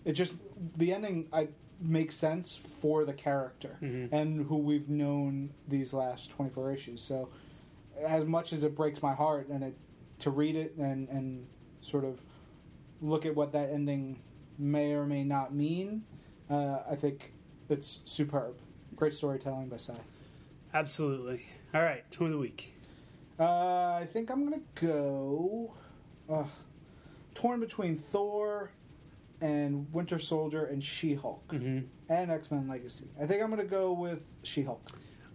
Speaker 1: it just the ending I makes sense for the character
Speaker 2: Mhm.
Speaker 1: and who we've known these last 24 issues. So as much as it breaks my heart and it to read it and and sort of look at what that ending may or may not mean, uh, I think it's superb. Great storytelling by Si.
Speaker 2: Absolutely. All right, tune of the week.
Speaker 1: Uh, I think I'm gonna go uh, torn between Thor and Winter Soldier and She Hulk
Speaker 2: hmm
Speaker 1: and X Men Legacy. I think I'm gonna go with She Hulk.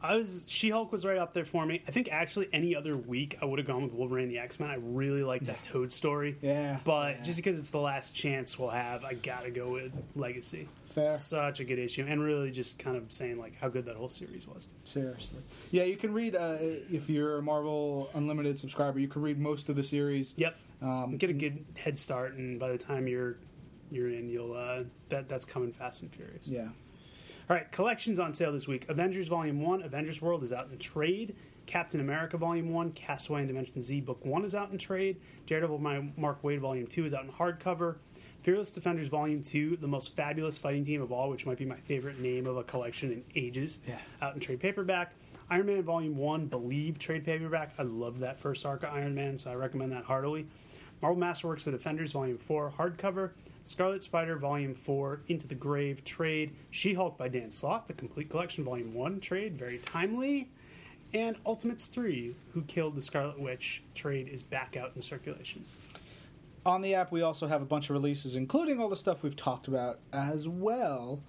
Speaker 2: I was She Hulk was right up there for me. I think actually any other week I would have gone with Wolverine and the X Men. I really like that Toad story.
Speaker 1: Yeah,
Speaker 2: But
Speaker 1: yeah.
Speaker 2: just because it's the last chance we'll have, I gotta go with Legacy.
Speaker 1: Fair.
Speaker 2: Such a good issue, and really just kind of saying like how good that whole series was.
Speaker 1: seriously, yeah, you can read uh, if you're a Marvel Unlimited subscriber. You can read most of the series.
Speaker 2: Yep,
Speaker 1: Um,
Speaker 2: get a good head start, and by the time you're you're in, you'll uh, that that's coming fast and furious.
Speaker 1: yeah,
Speaker 2: All right, collections on sale this week. Avengers Volume 1, Avengers World is out in trade. Captain America Volume 1, Castaway and Dimension Z Book 1 is out in trade. Daredevil by Mark Waid Volume 2 is out in hardcover. Fearless Defenders Volume 2, the most fabulous fighting team of all, which might be my favorite name of a collection in ages,
Speaker 1: Yeah.
Speaker 2: out in trade paperback. Iron Man Volume 1, Believe trade paperback. I love that first arc of Iron Man, so I recommend that heartily. Marvel Masterworks The Defenders Volume 4, hardcover. Scarlet Spider Volume 4, Into the Grave trade. She Hulk by Dan Slott, the complete collection Volume 1 trade, very timely. And Ultimates 3, Who Killed the Scarlet Witch trade is back out in circulation.
Speaker 1: On the app we also have a bunch of releases, including all the stuff we've talked about, as well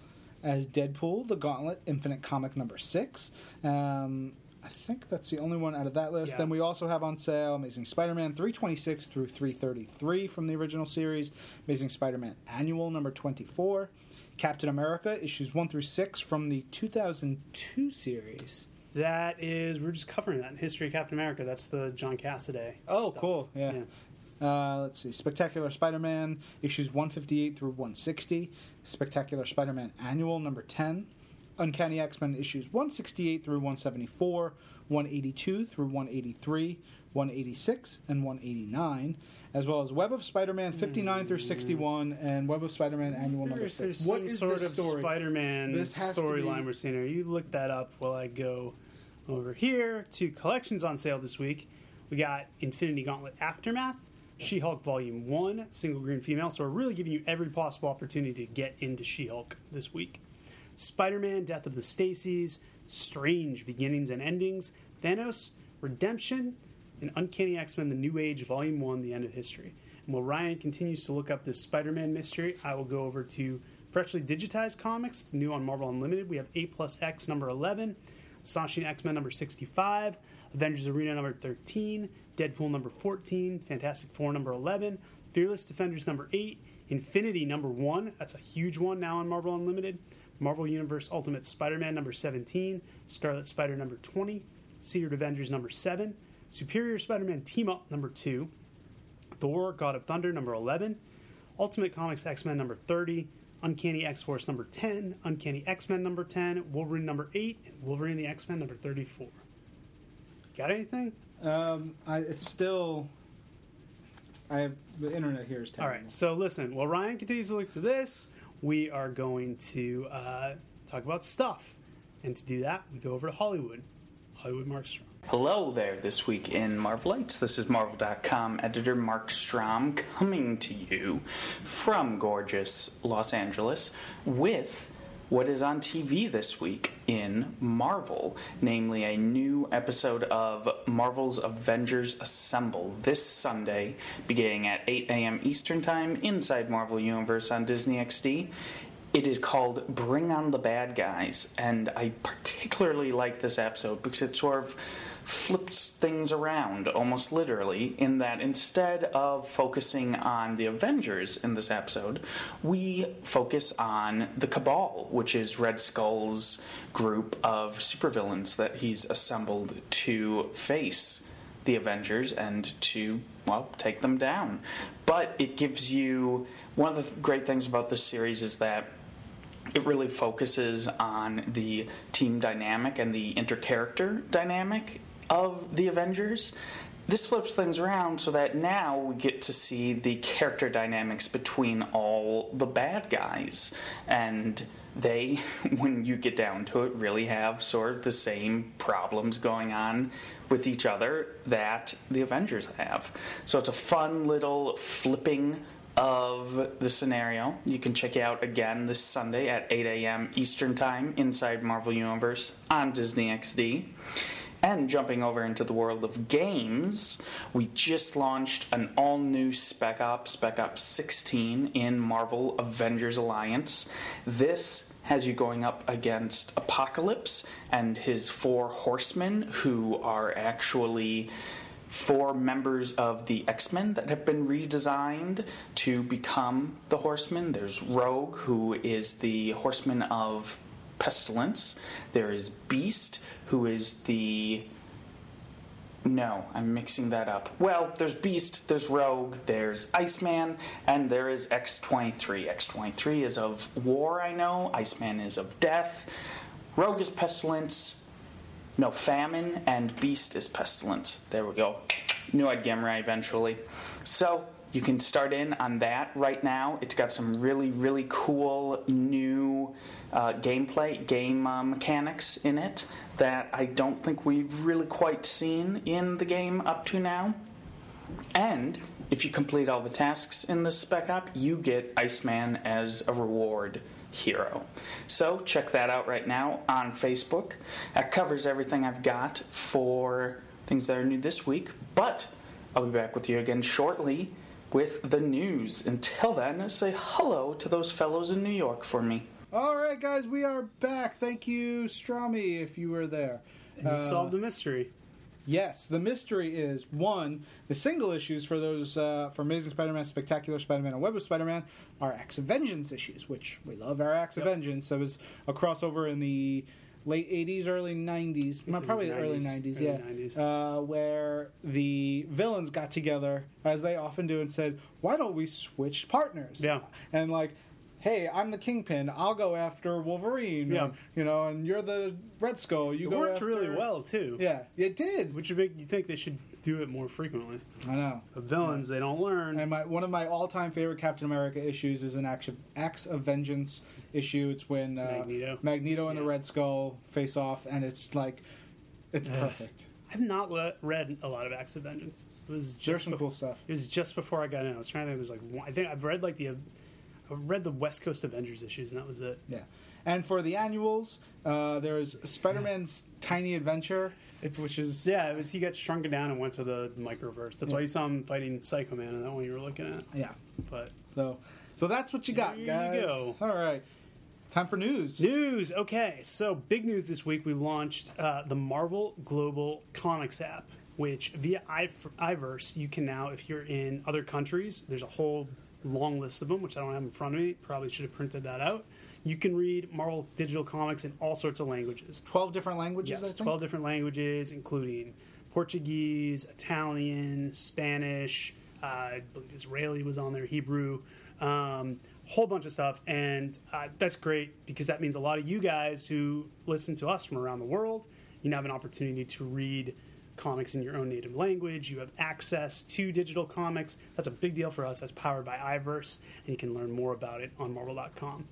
Speaker 1: as Deadpool: The Gauntlet, Infinite Comic number six. Um, I think that's the only one out of that list.
Speaker 2: Yeah.
Speaker 1: Then we also have on sale Amazing Spider-Man 326 through 333 from the original series, Amazing Spider-Man Annual number 24, Captain America issues 1 through 6 from the 2002 series.
Speaker 2: That is, we're just covering that in History of Captain America. That's the John Cassaday.
Speaker 1: Oh,
Speaker 2: stuff.
Speaker 1: cool. Yeah. Uh, let's see. Spectacular Spider-Man issues 158 through 160. Spectacular Spider-Man Annual number 10. Uncanny X-Men issues 168 through 174, 182 through 183, 186 and 189, as well as Web of Spider-Man 59 through 61 and Web of Spider-Man Annual number 6.
Speaker 2: there's
Speaker 1: What
Speaker 2: sort
Speaker 1: this
Speaker 2: of
Speaker 1: story?
Speaker 2: Spider-Man storyline we're seeing here. You look that up while I go over here to collections on sale this week. We got Infinity Gauntlet Aftermath, She-Hulk Volume One, Single Green Female. So we're really giving you every possible opportunity to get into She-Hulk this week. Spider-Man: Death of the Stacys, Strange Beginnings and Endings, Thanos, Redemption, and Uncanny X-Men: The New Age Volume One: The End of History. And while Ryan continues to look up this Spider-Man mystery, I will go over to freshly digitized comics, new on Marvel Unlimited. We have A plus X number 11, Astonishing X-Men number 65, Avengers Arena number 13, Deadpool number 14, Fantastic Four number 11, Fearless Defenders number 8, Infinity number 1, that's a huge one now on Marvel Unlimited, Marvel Universe Ultimate Spider-Man number 17, Scarlet Spider number 20, Secret Avengers number 7, Superior Spider-Man Team Up number 2, Thor God of Thunder number 11, Ultimate Comics X-Men number 30, Uncanny X-Force number 10, Uncanny X-Men number 10, Wolverine number 8, and Wolverine the X-Men number 34. Got anything?
Speaker 1: Um, I, it's still I have the internet here is
Speaker 2: All
Speaker 1: terrible.
Speaker 2: right. So listen, while Ryan continues to look to this, we are going to uh, talk about stuff, and to do that, we go over to Hollywood. Hollywood Marc Strom.
Speaker 4: Hello there, this week in Marvelites. This is Marvel.com editor Marc Strom coming to you from gorgeous Los Angeles with what is on TV this week in Marvel, namely a new episode of Marvel's Avengers Assemble this Sunday, beginning at 8 a.m. Eastern Time inside Marvel Universe on Disney XD. It is called Bring on the Bad Guys, and I particularly like this episode because it sort of flips things around almost literally in that instead of focusing on the Avengers in this episode, we focus on the Cabal, which is Red Skull's group of supervillains that he's assembled to face the Avengers and to, well, take them down. But it gives you one of the great things about this series is that it really focuses on the team dynamic and the intercharacter dynamic of the Avengers. This flips things around so that now we get to see the character dynamics between all the bad guys. And they, <laughs> when you get down to it, really have sort of the same problems going on with each other that the Avengers have. So it's a fun little flipping of the scenario. You can check it out again this Sunday at 8 a.m. Eastern Time inside Marvel Universe on Disney XD. And jumping over into the world of games, we just launched an all new Spec Ops, Spec Ops 16 in Marvel Avengers Alliance. This has you going up against Apocalypse and his four horsemen, who are actually four members of the X Men that have been redesigned to become the Horsemen. There's Rogue, who is the Horseman of Pestilence. There is Beast, who is the. No, I'm mixing that up. Well, there's Beast, there's Rogue, there's Iceman, and there is X23. X23 is of war, I know. Iceman is of death. Rogue is Pestilence. No, Famine, and Beast is Pestilence. There we go. Knew I'd 'em eventually. So, you can start in on that right now. It's got some really, really cool new uh, gameplay, game uh, mechanics in it that I don't think we've really quite seen in the game up to now. And if you complete all the tasks in this spec op, you get Iceman as a reward hero. So check that out right now on Facebook. That covers everything I've got for things that are new this week, but I'll be back with you again shortly with the news. Until then, say hello to those fellows in New York for me.
Speaker 1: All right, guys, we are back. Thank you, Stromy, if you were there.
Speaker 2: And you
Speaker 1: Uh,
Speaker 2: solved the mystery.
Speaker 1: Yes, the mystery is one: the single issues for those uh, for Amazing Spider-Man, Spectacular Spider-Man, and Web of Spider-Man are Acts of Vengeance issues, which we love our Acts of
Speaker 2: Yep.
Speaker 1: Vengeance. That was a crossover in the late '80s, early '90s, well, probably
Speaker 2: is
Speaker 1: the early
Speaker 2: 90s,
Speaker 1: '90s,
Speaker 2: early
Speaker 1: yeah,
Speaker 2: 90s.
Speaker 1: Uh, where the villains got together as they often do and said, "Why don't we switch partners?"
Speaker 2: Yeah.
Speaker 1: and like. Hey, I'm the Kingpin. I'll go after Wolverine.
Speaker 2: Yeah.
Speaker 1: or, you know, and you're the Red Skull. You
Speaker 2: It
Speaker 1: go
Speaker 2: worked
Speaker 1: after...
Speaker 2: really well too.
Speaker 1: Yeah, it did.
Speaker 2: Which would make you think they should do it more frequently.
Speaker 1: I know.
Speaker 2: But villains, they don't learn.
Speaker 1: And my one of my all-time favorite Captain America issues is an action Acts of Vengeance issue. It's when uh,
Speaker 2: Magneto.
Speaker 1: Magneto and the Red Skull face off, and it's like, it's perfect.
Speaker 2: I've not le- read a lot of Acts of Vengeance. It was just
Speaker 1: There's some
Speaker 2: bef-
Speaker 1: cool stuff.
Speaker 2: It was just before I got in. I was trying to think. It was like one, I think I've read like the I read the West Coast Avengers issues, and that was it.
Speaker 1: Yeah. And for the annuals, uh, there's Spider-Man's Tiny Adventure, which is
Speaker 2: yeah, it was he got shrunken down and went to the microverse. That's why you saw him fighting Psycho Man in that one you were looking at.
Speaker 1: yeah.
Speaker 2: But
Speaker 1: So, so that's what you got,
Speaker 2: There you
Speaker 1: guys.
Speaker 2: go.
Speaker 1: All right. Time for news.
Speaker 2: News. Okay, so big news this week. We launched uh, the Marvel Global Comics app, which via i- iVerse you can now, if you're in other countries, there's a whole long list of them, which I don't have in front of me. Probably should have printed that out. You can read Marvel digital comics in all sorts of languages.
Speaker 1: Twelve different languages. I
Speaker 2: Yes,
Speaker 1: think?
Speaker 2: 12 different languages, including Portuguese, Italian, Spanish, uh, I believe Israeli was on there, Hebrew, um, whole bunch of stuff. And uh, that's great because that means a lot of you guys who listen to us from around the world, you now have an opportunity to read comics in your own native language. You have access to digital comics. That's a big deal for us. That's powered by iVerse, and you can learn more about it on Marvel.com.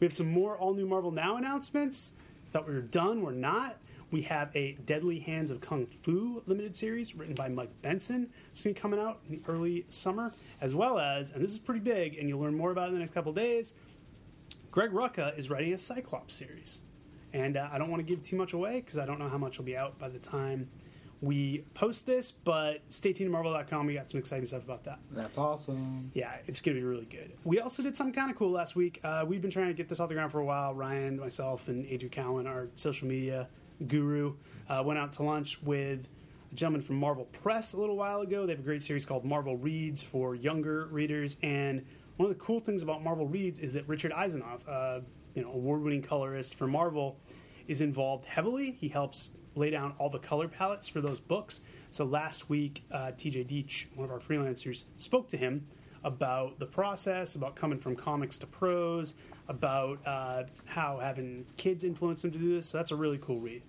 Speaker 2: We have some more all new Marvel Now announcements. Thought we were done. We're not. We have a Deadly Hands of Kung Fu limited series written by Mike Benson. It's going to be coming out in the early summer, as well as, and this is pretty big, and you'll learn more about it in the next couple days. Greg Rucka is writing a Cyclops series. And uh, I don't want to give too much away because I don't know how much will be out by the time we post this, but stay tuned to Marvel.com. We got some exciting stuff about that.
Speaker 1: That's awesome.
Speaker 2: Yeah, it's going to be really good. We also did something kind of cool last week. Uh, we've been trying to get this off the ground for a while. Ryan, myself, and Adrian Cowan, our social media guru, uh, went out to lunch with a gentleman from Marvel Press a little while ago. They have a great series called Marvel Reads for younger readers. And one of the cool things about Marvel Reads is that Richard Isanove, uh, you know, award-winning colorist for Marvel, is involved heavily. He helps lay down all the color palettes for those books. So last week, uh, TJ Dietsch, one of our freelancers, spoke to him about the process, about coming from comics to prose, about uh, how having kids influence them to do this. So that's a really cool read.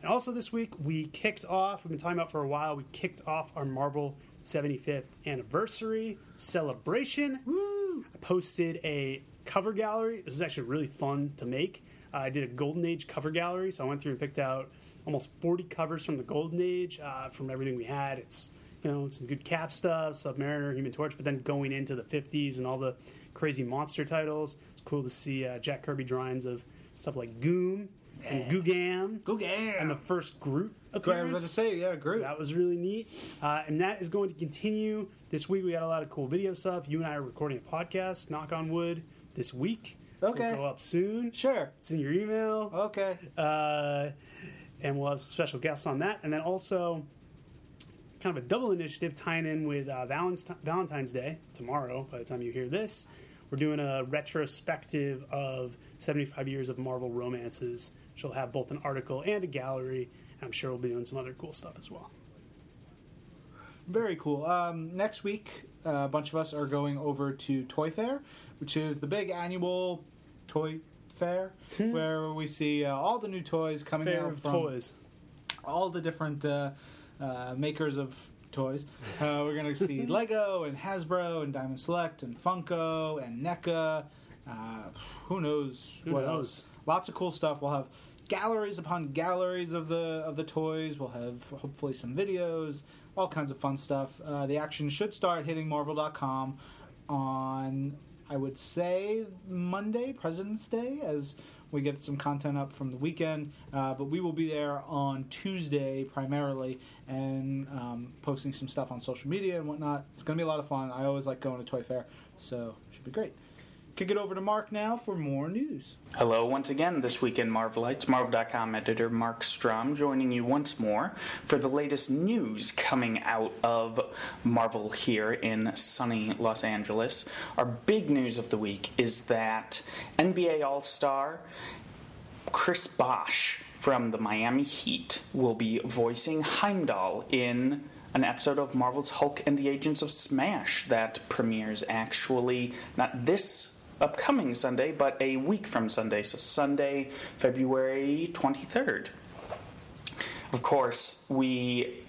Speaker 2: And also this week, we kicked off, we've been talking about for a while, we kicked off our Marvel 75th anniversary celebration. Woo! I posted a cover gallery. This is actually really fun to make. Uh, I did a Golden Age cover gallery, so I went through and picked out almost 40 covers from the Golden Age uh, from everything we had. It's you know some good Cap stuff, Submariner, Human Torch, but then going into the 50s and all the crazy monster titles. It's cool to see uh, Jack Kirby drawings of stuff like Goom and Googam.
Speaker 1: Go get
Speaker 2: And the first Groot
Speaker 1: I was about to say, yeah, Groot.
Speaker 2: That was really neat. Uh, and that is going to continue. This week we got a lot of cool video stuff. You and I are recording a podcast, knock on wood, this week.
Speaker 1: Okay.
Speaker 2: go up soon.
Speaker 1: Sure.
Speaker 2: It's in your email.
Speaker 1: Okay.
Speaker 2: Uh, and we'll have special guests on that. And then also, kind of a double initiative tying in with uh, Valentine's, Valentine's Day tomorrow, by the time you hear this. We're doing a retrospective of 75 years of Marvel romances. She'll have both an article and a gallery. And I'm sure we'll be doing some other cool stuff as well.
Speaker 1: Very cool. Um, next week, uh, a bunch of us are going over to Toy Fair, which is the big annual toy fair where we see uh, all the new toys coming
Speaker 2: Fair
Speaker 1: out
Speaker 2: of
Speaker 1: from
Speaker 2: toys.
Speaker 1: all the different uh, uh, makers of toys. Uh, we're going to see <laughs> Lego and Hasbro and Diamond Select and Funko and NECA. Uh, who knows
Speaker 2: Who
Speaker 1: what
Speaker 2: knows?
Speaker 1: else? Lots of cool stuff. We'll have galleries upon galleries of the of the toys. We'll have hopefully some videos, all kinds of fun stuff. Uh, the action should start hitting Marvel.com on I would say Monday, President's Day, as we get some content up from the weekend. Uh, but we will be there on Tuesday primarily and um, posting some stuff on social media and whatnot. It's going to be a lot of fun. I always like going to Toy Fair, so it should be great. Kick it over to Mark now for more news.
Speaker 4: Hello once again this week in Marvelites. Marvel.com editor Marc Strom joining you once more for the latest news coming out of Marvel here in sunny Los Angeles. Our big news of the week is that NBA All Star Chris Bosh from the Miami Heat will be voicing Heimdall in an episode of Marvel's Hulk and the Agents of Smash that premieres actually not this upcoming Sunday, but a week from Sunday. So, Sunday, February 23rd. Of course, we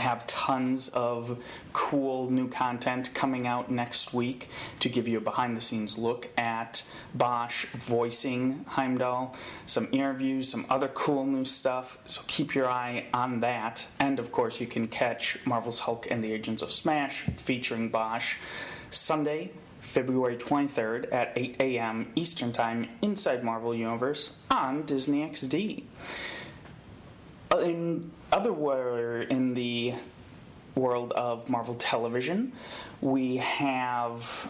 Speaker 4: have tons of cool new content coming out next week to give you a behind the scenes look at Bosh voicing Heimdall, some interviews, some other cool new stuff. So keep your eye on that. And of course, you can catch Marvel's Hulk and the Agents of Smash featuring Bosh Sunday, February 23rd at 8 a.m. Eastern Time inside Marvel Universe on Disney XD uh, in other in the world of Marvel Television, we have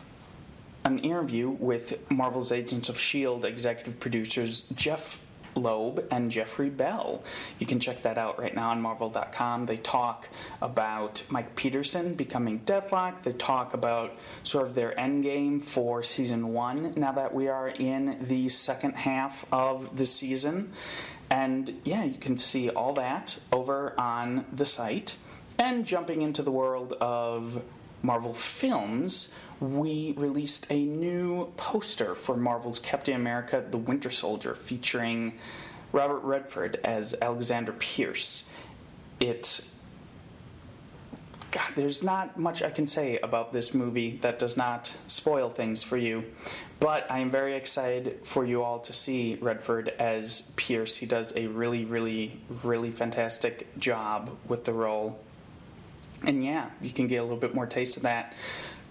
Speaker 4: an interview with Marvel's Agents of S.H.I.E.L.D. Executive producers Jeph Loeb and Jeffrey Bell. You can check that out right now on Marvel.com. They talk about Mike Peterson becoming Deathlok. They talk about sort of their end game for season one now that we are in the second half of the season. And yeah, you can see all that over on the site. And jumping into the world of Marvel films, we released a new poster for Marvel's Captain America The Winter Soldier featuring Robert Redford as Alexander Pierce. It God, there's not much I can say about this movie that does not spoil things for you. But I am very excited for you all to see Redford as Pierce. He does a really, really, really fantastic job with the role. And yeah, you can get a little bit more taste of that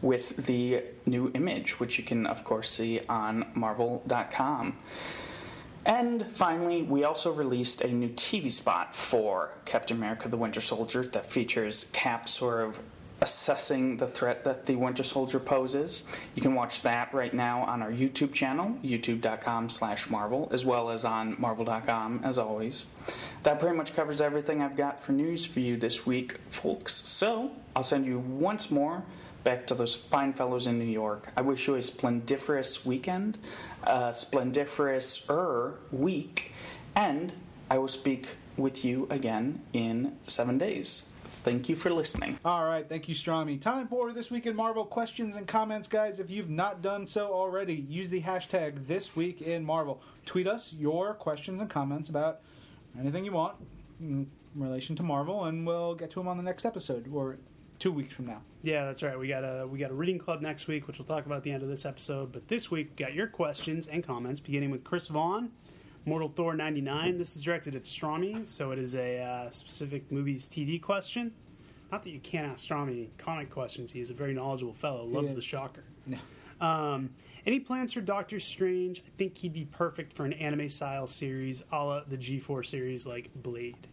Speaker 4: with the new image, which you can, of course, see on Marvel.com. And finally, we also released a new TV spot for Captain America the Winter Soldier that features Cap sort of assessing the threat that the Winter Soldier poses. You can watch that right now on our YouTube channel, youtube.com slash Marvel, as well as on Marvel.com, as always. That pretty much covers everything I've got for news for you this week, folks. So, I'll send you once more back to those fine fellows in New York. I wish you a splendiferous weekend, a splendiferous er week, and I will speak with you again in seven days. Thank you for listening.
Speaker 1: All right, thank you, Strami. Time for this week in Marvel questions and comments, guys. If you've not done so already, use the hashtag This Week in Marvel. Tweet us your questions and comments about anything you want in relation to Marvel, and we'll get to them on the next episode or two weeks from now.
Speaker 2: Yeah, that's right. We got a we got a reading club next week, which we'll talk about at the end of this episode. But this week, we got your questions and comments, beginning with Chris Vaughn, Mortal Thor ninety nine. This is directed at Strami, so it is a uh, specific movies TV question. Not that you can't ask Strami comic questions. He is a very knowledgeable fellow. Loves the shocker. Um, any plans for Doctor Strange? I think he'd be perfect for an anime style series, a la the G four series, like Blade.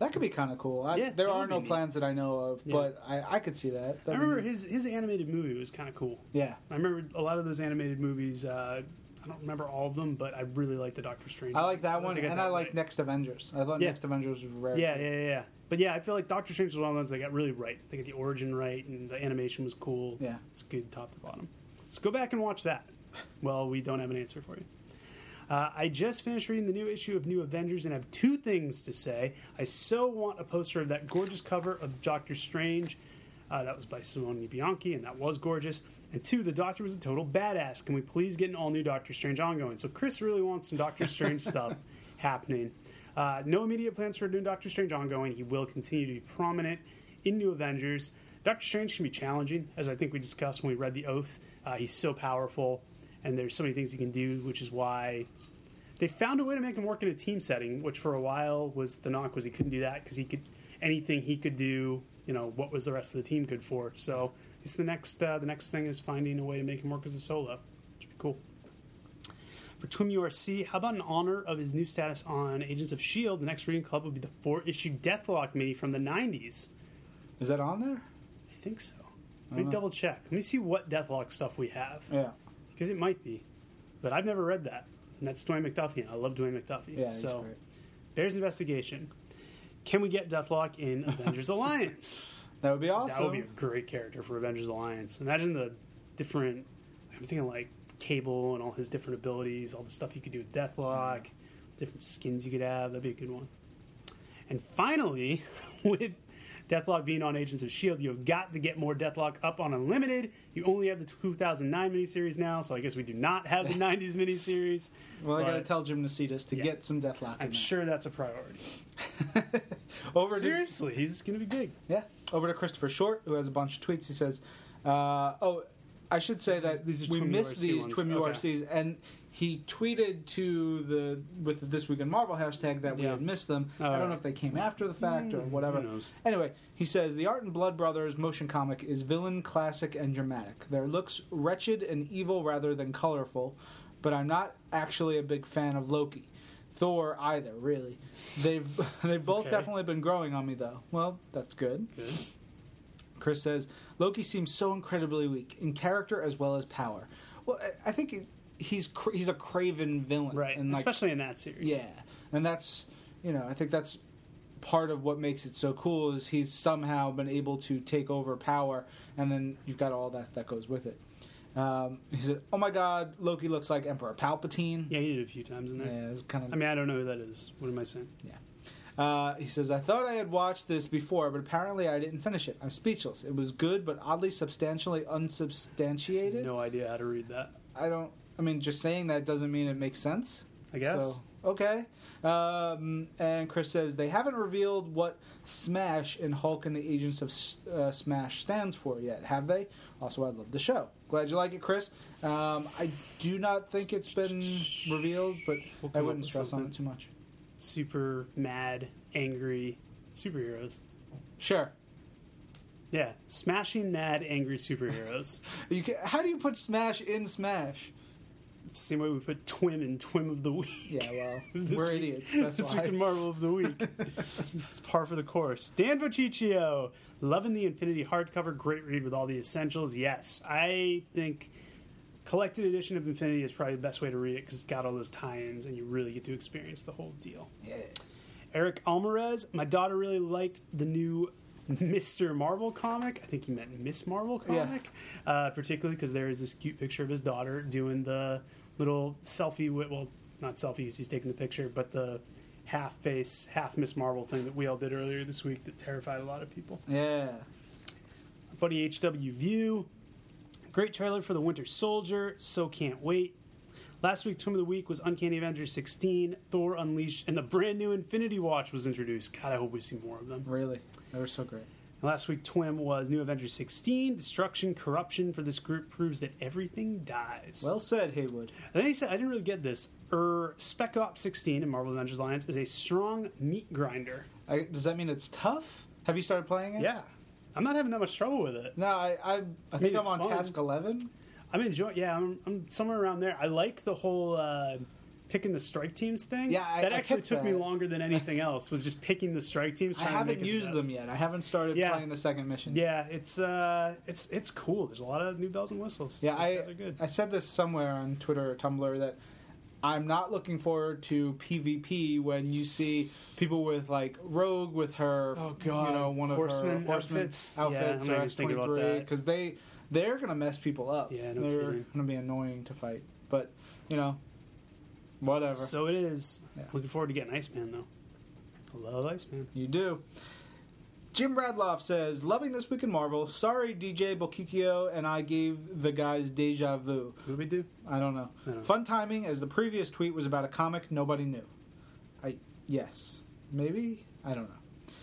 Speaker 1: That could be kind of cool. I,
Speaker 2: Yeah,
Speaker 1: there are no
Speaker 2: neat.
Speaker 1: plans that I know of,
Speaker 2: Yeah.
Speaker 1: but I, I could see that.
Speaker 2: I remember his his animated movie was kind of cool.
Speaker 1: Yeah.
Speaker 2: I remember a lot of those animated movies. Uh, I don't remember all of them, but I really like the Doctor Strange.
Speaker 1: I like that one,
Speaker 2: I
Speaker 1: and
Speaker 2: got
Speaker 1: I like
Speaker 2: right.
Speaker 1: Next Avengers. I thought
Speaker 2: Yeah.
Speaker 1: Next Avengers was very
Speaker 2: Yeah, yeah, yeah, yeah. But yeah, I feel like Doctor Strange was one of those that got really right. They got the origin right, and the animation was cool.
Speaker 1: Yeah.
Speaker 2: it's good top to bottom. So go back and watch that. Well, we don't have an answer for you. Uh, I just finished reading the new issue of New Avengers and have two things to say. I so want a poster of that gorgeous cover of Doctor Strange. Uh, that was by Simone Bianchi, and that was gorgeous. And two, the Doctor was a total badass. Can we please get an all new Doctor Strange ongoing? So Chris really wants some Doctor Strange <laughs> stuff happening. Uh, no immediate plans for a new Doctor Strange ongoing. He will continue to be prominent in New Avengers. Doctor Strange can be challenging, as I think we discussed when we read The Oath. Uh, he's so powerful, and there's so many things he can do, which is why they found a way to make him work in a team setting, which for a while was the knock was he couldn't do that because he could anything he could do, you know, what was the rest of the team good for? So it's the next uh, the next thing is finding a way to make him work as a solo, which would be cool. For Twim URC, how about in honor of his new status on Agents of S.H.I.E.L.D., the next reading club would be the four issue Deathlok mini from the 90s.
Speaker 1: Is that on there?
Speaker 2: I think so. Let me
Speaker 1: know.
Speaker 2: double check. Let me see what Deathlok stuff we have.
Speaker 1: Yeah.
Speaker 2: Because it might be. But I've never read that. And that's Dwayne McDuffie. and I love Dwayne McDuffie.
Speaker 1: Yeah,
Speaker 2: so there's investigation. Can we get Deathlok in Avengers <laughs> Alliance?
Speaker 1: That would be awesome.
Speaker 2: That would be a great character for Avengers Alliance. Imagine the different. I'm thinking like Cable and all his different abilities, all the stuff you could do with Deathlok, different skins you could have. That'd be a good one. And finally, <laughs> with Deathlok being on Agents of S.H.I.E.L.D., you've got to get more Deathlok up on Unlimited. You only have the 2009 miniseries now, so I guess we do not have the <laughs> 90s miniseries.
Speaker 1: well, I got to tell Jim Nausedas to
Speaker 2: Yeah.
Speaker 1: get some Deathlok.
Speaker 2: I'm sure that's a priority. <laughs>
Speaker 1: Over to
Speaker 2: Seriously, he's going to be big.
Speaker 1: yeah. Over to Christopher Short, who has a bunch of tweets. He says, uh, "Oh, I should say
Speaker 2: This is-
Speaker 1: that
Speaker 2: these are
Speaker 1: we missed these. Twim
Speaker 2: Okay.
Speaker 1: URCs, and he tweeted to the with the This Week in Marvel hashtag that we
Speaker 2: Yeah.
Speaker 1: had missed them.
Speaker 2: Oh,
Speaker 1: I don't know if they came after the fact or
Speaker 2: Hmm,
Speaker 1: whatever. Anyway, he says the Art and Blood Brothers motion comic is villain, classic, and dramatic. Their looks wretched and evil rather than colorful, but I'm not actually a big fan of Loki. Thor either, really. They've <laughs> they've both
Speaker 2: Okay.
Speaker 1: definitely been growing on me though. Well, that's good.
Speaker 2: Good.
Speaker 1: Chris says Loki seems so incredibly weak in character as well as power. Well, I- think he's cr- he's a craven villain,
Speaker 2: Right.
Speaker 1: And like,
Speaker 2: Especially in that series.
Speaker 1: yeah, and that's you know I think that's part of what makes it so cool is he's somehow been able to take over power, and then you've got all that that goes with it. Um, he said, "Oh my God, Loki looks like Emperor Palpatine."
Speaker 2: Yeah, he did a few times in there.
Speaker 1: Yeah, it's kind of.
Speaker 2: I mean, I don't know who that is. What am I saying?
Speaker 1: Uh, he says, I thought I had watched this before, but apparently I didn't finish it. I'm speechless. It was good, but oddly substantially unsubstantiated.
Speaker 2: No idea how to read that.
Speaker 1: I don't. I mean, just saying that doesn't mean it makes sense.
Speaker 2: I guess.
Speaker 1: So Okay. Um, and Chris says they haven't revealed what Smash and Hulk and the Agents of uh, Smash stands for yet, have they? Also, I love the show. Glad you like it, Chris. Um, I do not think it's been revealed, but
Speaker 2: We'll
Speaker 1: I wouldn't stress on it too much.
Speaker 2: Super mad, angry superheroes.
Speaker 1: Sure.
Speaker 2: Yeah, smashing mad, angry superheroes. <laughs>
Speaker 1: You can, how do you put Smash in Smash?
Speaker 2: It's the same way we put Twim in Twim of the Week.
Speaker 1: Yeah, well, <laughs> we're
Speaker 2: week-
Speaker 1: idiots. That's
Speaker 2: this
Speaker 1: why.
Speaker 2: week in Marvel of the Week. <laughs> it's par for the course. Dan Vociccio, loving the Infinity hardcover, great read with all the essentials. Yes, I think collected edition of Infinity is probably the best way to read it because it's got all those tie-ins and you really get to experience the whole deal.
Speaker 1: Yeah.
Speaker 2: Eric Alvarez, my daughter really liked the new Mr. Marvel comic. I think he meant Miss Marvel
Speaker 1: Yeah.
Speaker 2: comic, uh, particularly because there is this cute picture of his daughter doing the little selfie with, well, not selfies, he's taking the picture, but the half face, half Miss Marvel thing that we all did earlier this week that terrified a lot of people.
Speaker 1: Yeah.
Speaker 2: Buddy HW View, great trailer for The Winter Soldier, so can't wait. Last week, Twim of the Week was Uncanny Avengers 16, Thor Unleashed, and the brand new Infinity Watch was introduced. God, I hope we see more of them.
Speaker 1: Really. They were so great.
Speaker 2: Last week, Twim was New Avengers 16, Destruction, Corruption for this group proves that everything dies.
Speaker 1: Well said, Haywood.
Speaker 2: And then he said, I didn't really get this. Er, Spec Ops 16 in Marvel Avengers Alliance is a strong meat grinder.
Speaker 1: I, does that mean it's tough? Have you started playing it?
Speaker 2: Yeah. I'm not having that much trouble with it.
Speaker 1: No, I I, I think I'm on
Speaker 2: fun.
Speaker 1: task eleven.
Speaker 2: I'm enjoying. Yeah, I'm, I'm somewhere around there. I like the whole uh, picking the strike teams thing.
Speaker 1: Yeah, I-
Speaker 2: that
Speaker 1: I
Speaker 2: actually took me longer than anything else. Was just picking the strike teams.
Speaker 1: I haven't
Speaker 2: it the
Speaker 1: used them yet. I haven't started
Speaker 2: Yeah.
Speaker 1: playing the second mission.
Speaker 2: Yeah, it's uh, it's it's cool. There's a lot of new bells and whistles.
Speaker 1: Yeah,
Speaker 2: Those
Speaker 1: I
Speaker 2: are good.
Speaker 1: I said this somewhere on Twitter or Tumblr that I'm not looking forward to PvP when you see people with like Rogue with her,
Speaker 2: Oh, God.
Speaker 1: you know, one of
Speaker 2: Horseman
Speaker 1: her horseman
Speaker 2: outfits? Yeah,
Speaker 1: outfits
Speaker 2: I'm not
Speaker 1: or X
Speaker 2: thinking
Speaker 1: twenty
Speaker 2: about that.
Speaker 1: because they they're gonna mess people up.
Speaker 2: Yeah, no
Speaker 1: they're
Speaker 2: kidding.
Speaker 1: gonna be annoying to fight, but you know, whatever
Speaker 2: So it is.
Speaker 1: Yeah.
Speaker 2: Looking forward to getting Iceman though. I love Iceman.
Speaker 1: you do. Jim Radloff says, "Loving this week in Marvel. Sorry, DJ Bokikio and I gave the guys deja vu.
Speaker 2: What do we do?
Speaker 1: I don't know.
Speaker 2: I don't know.
Speaker 1: Fun timing, as the previous tweet was about a comic nobody knew. I yes, maybe I don't know.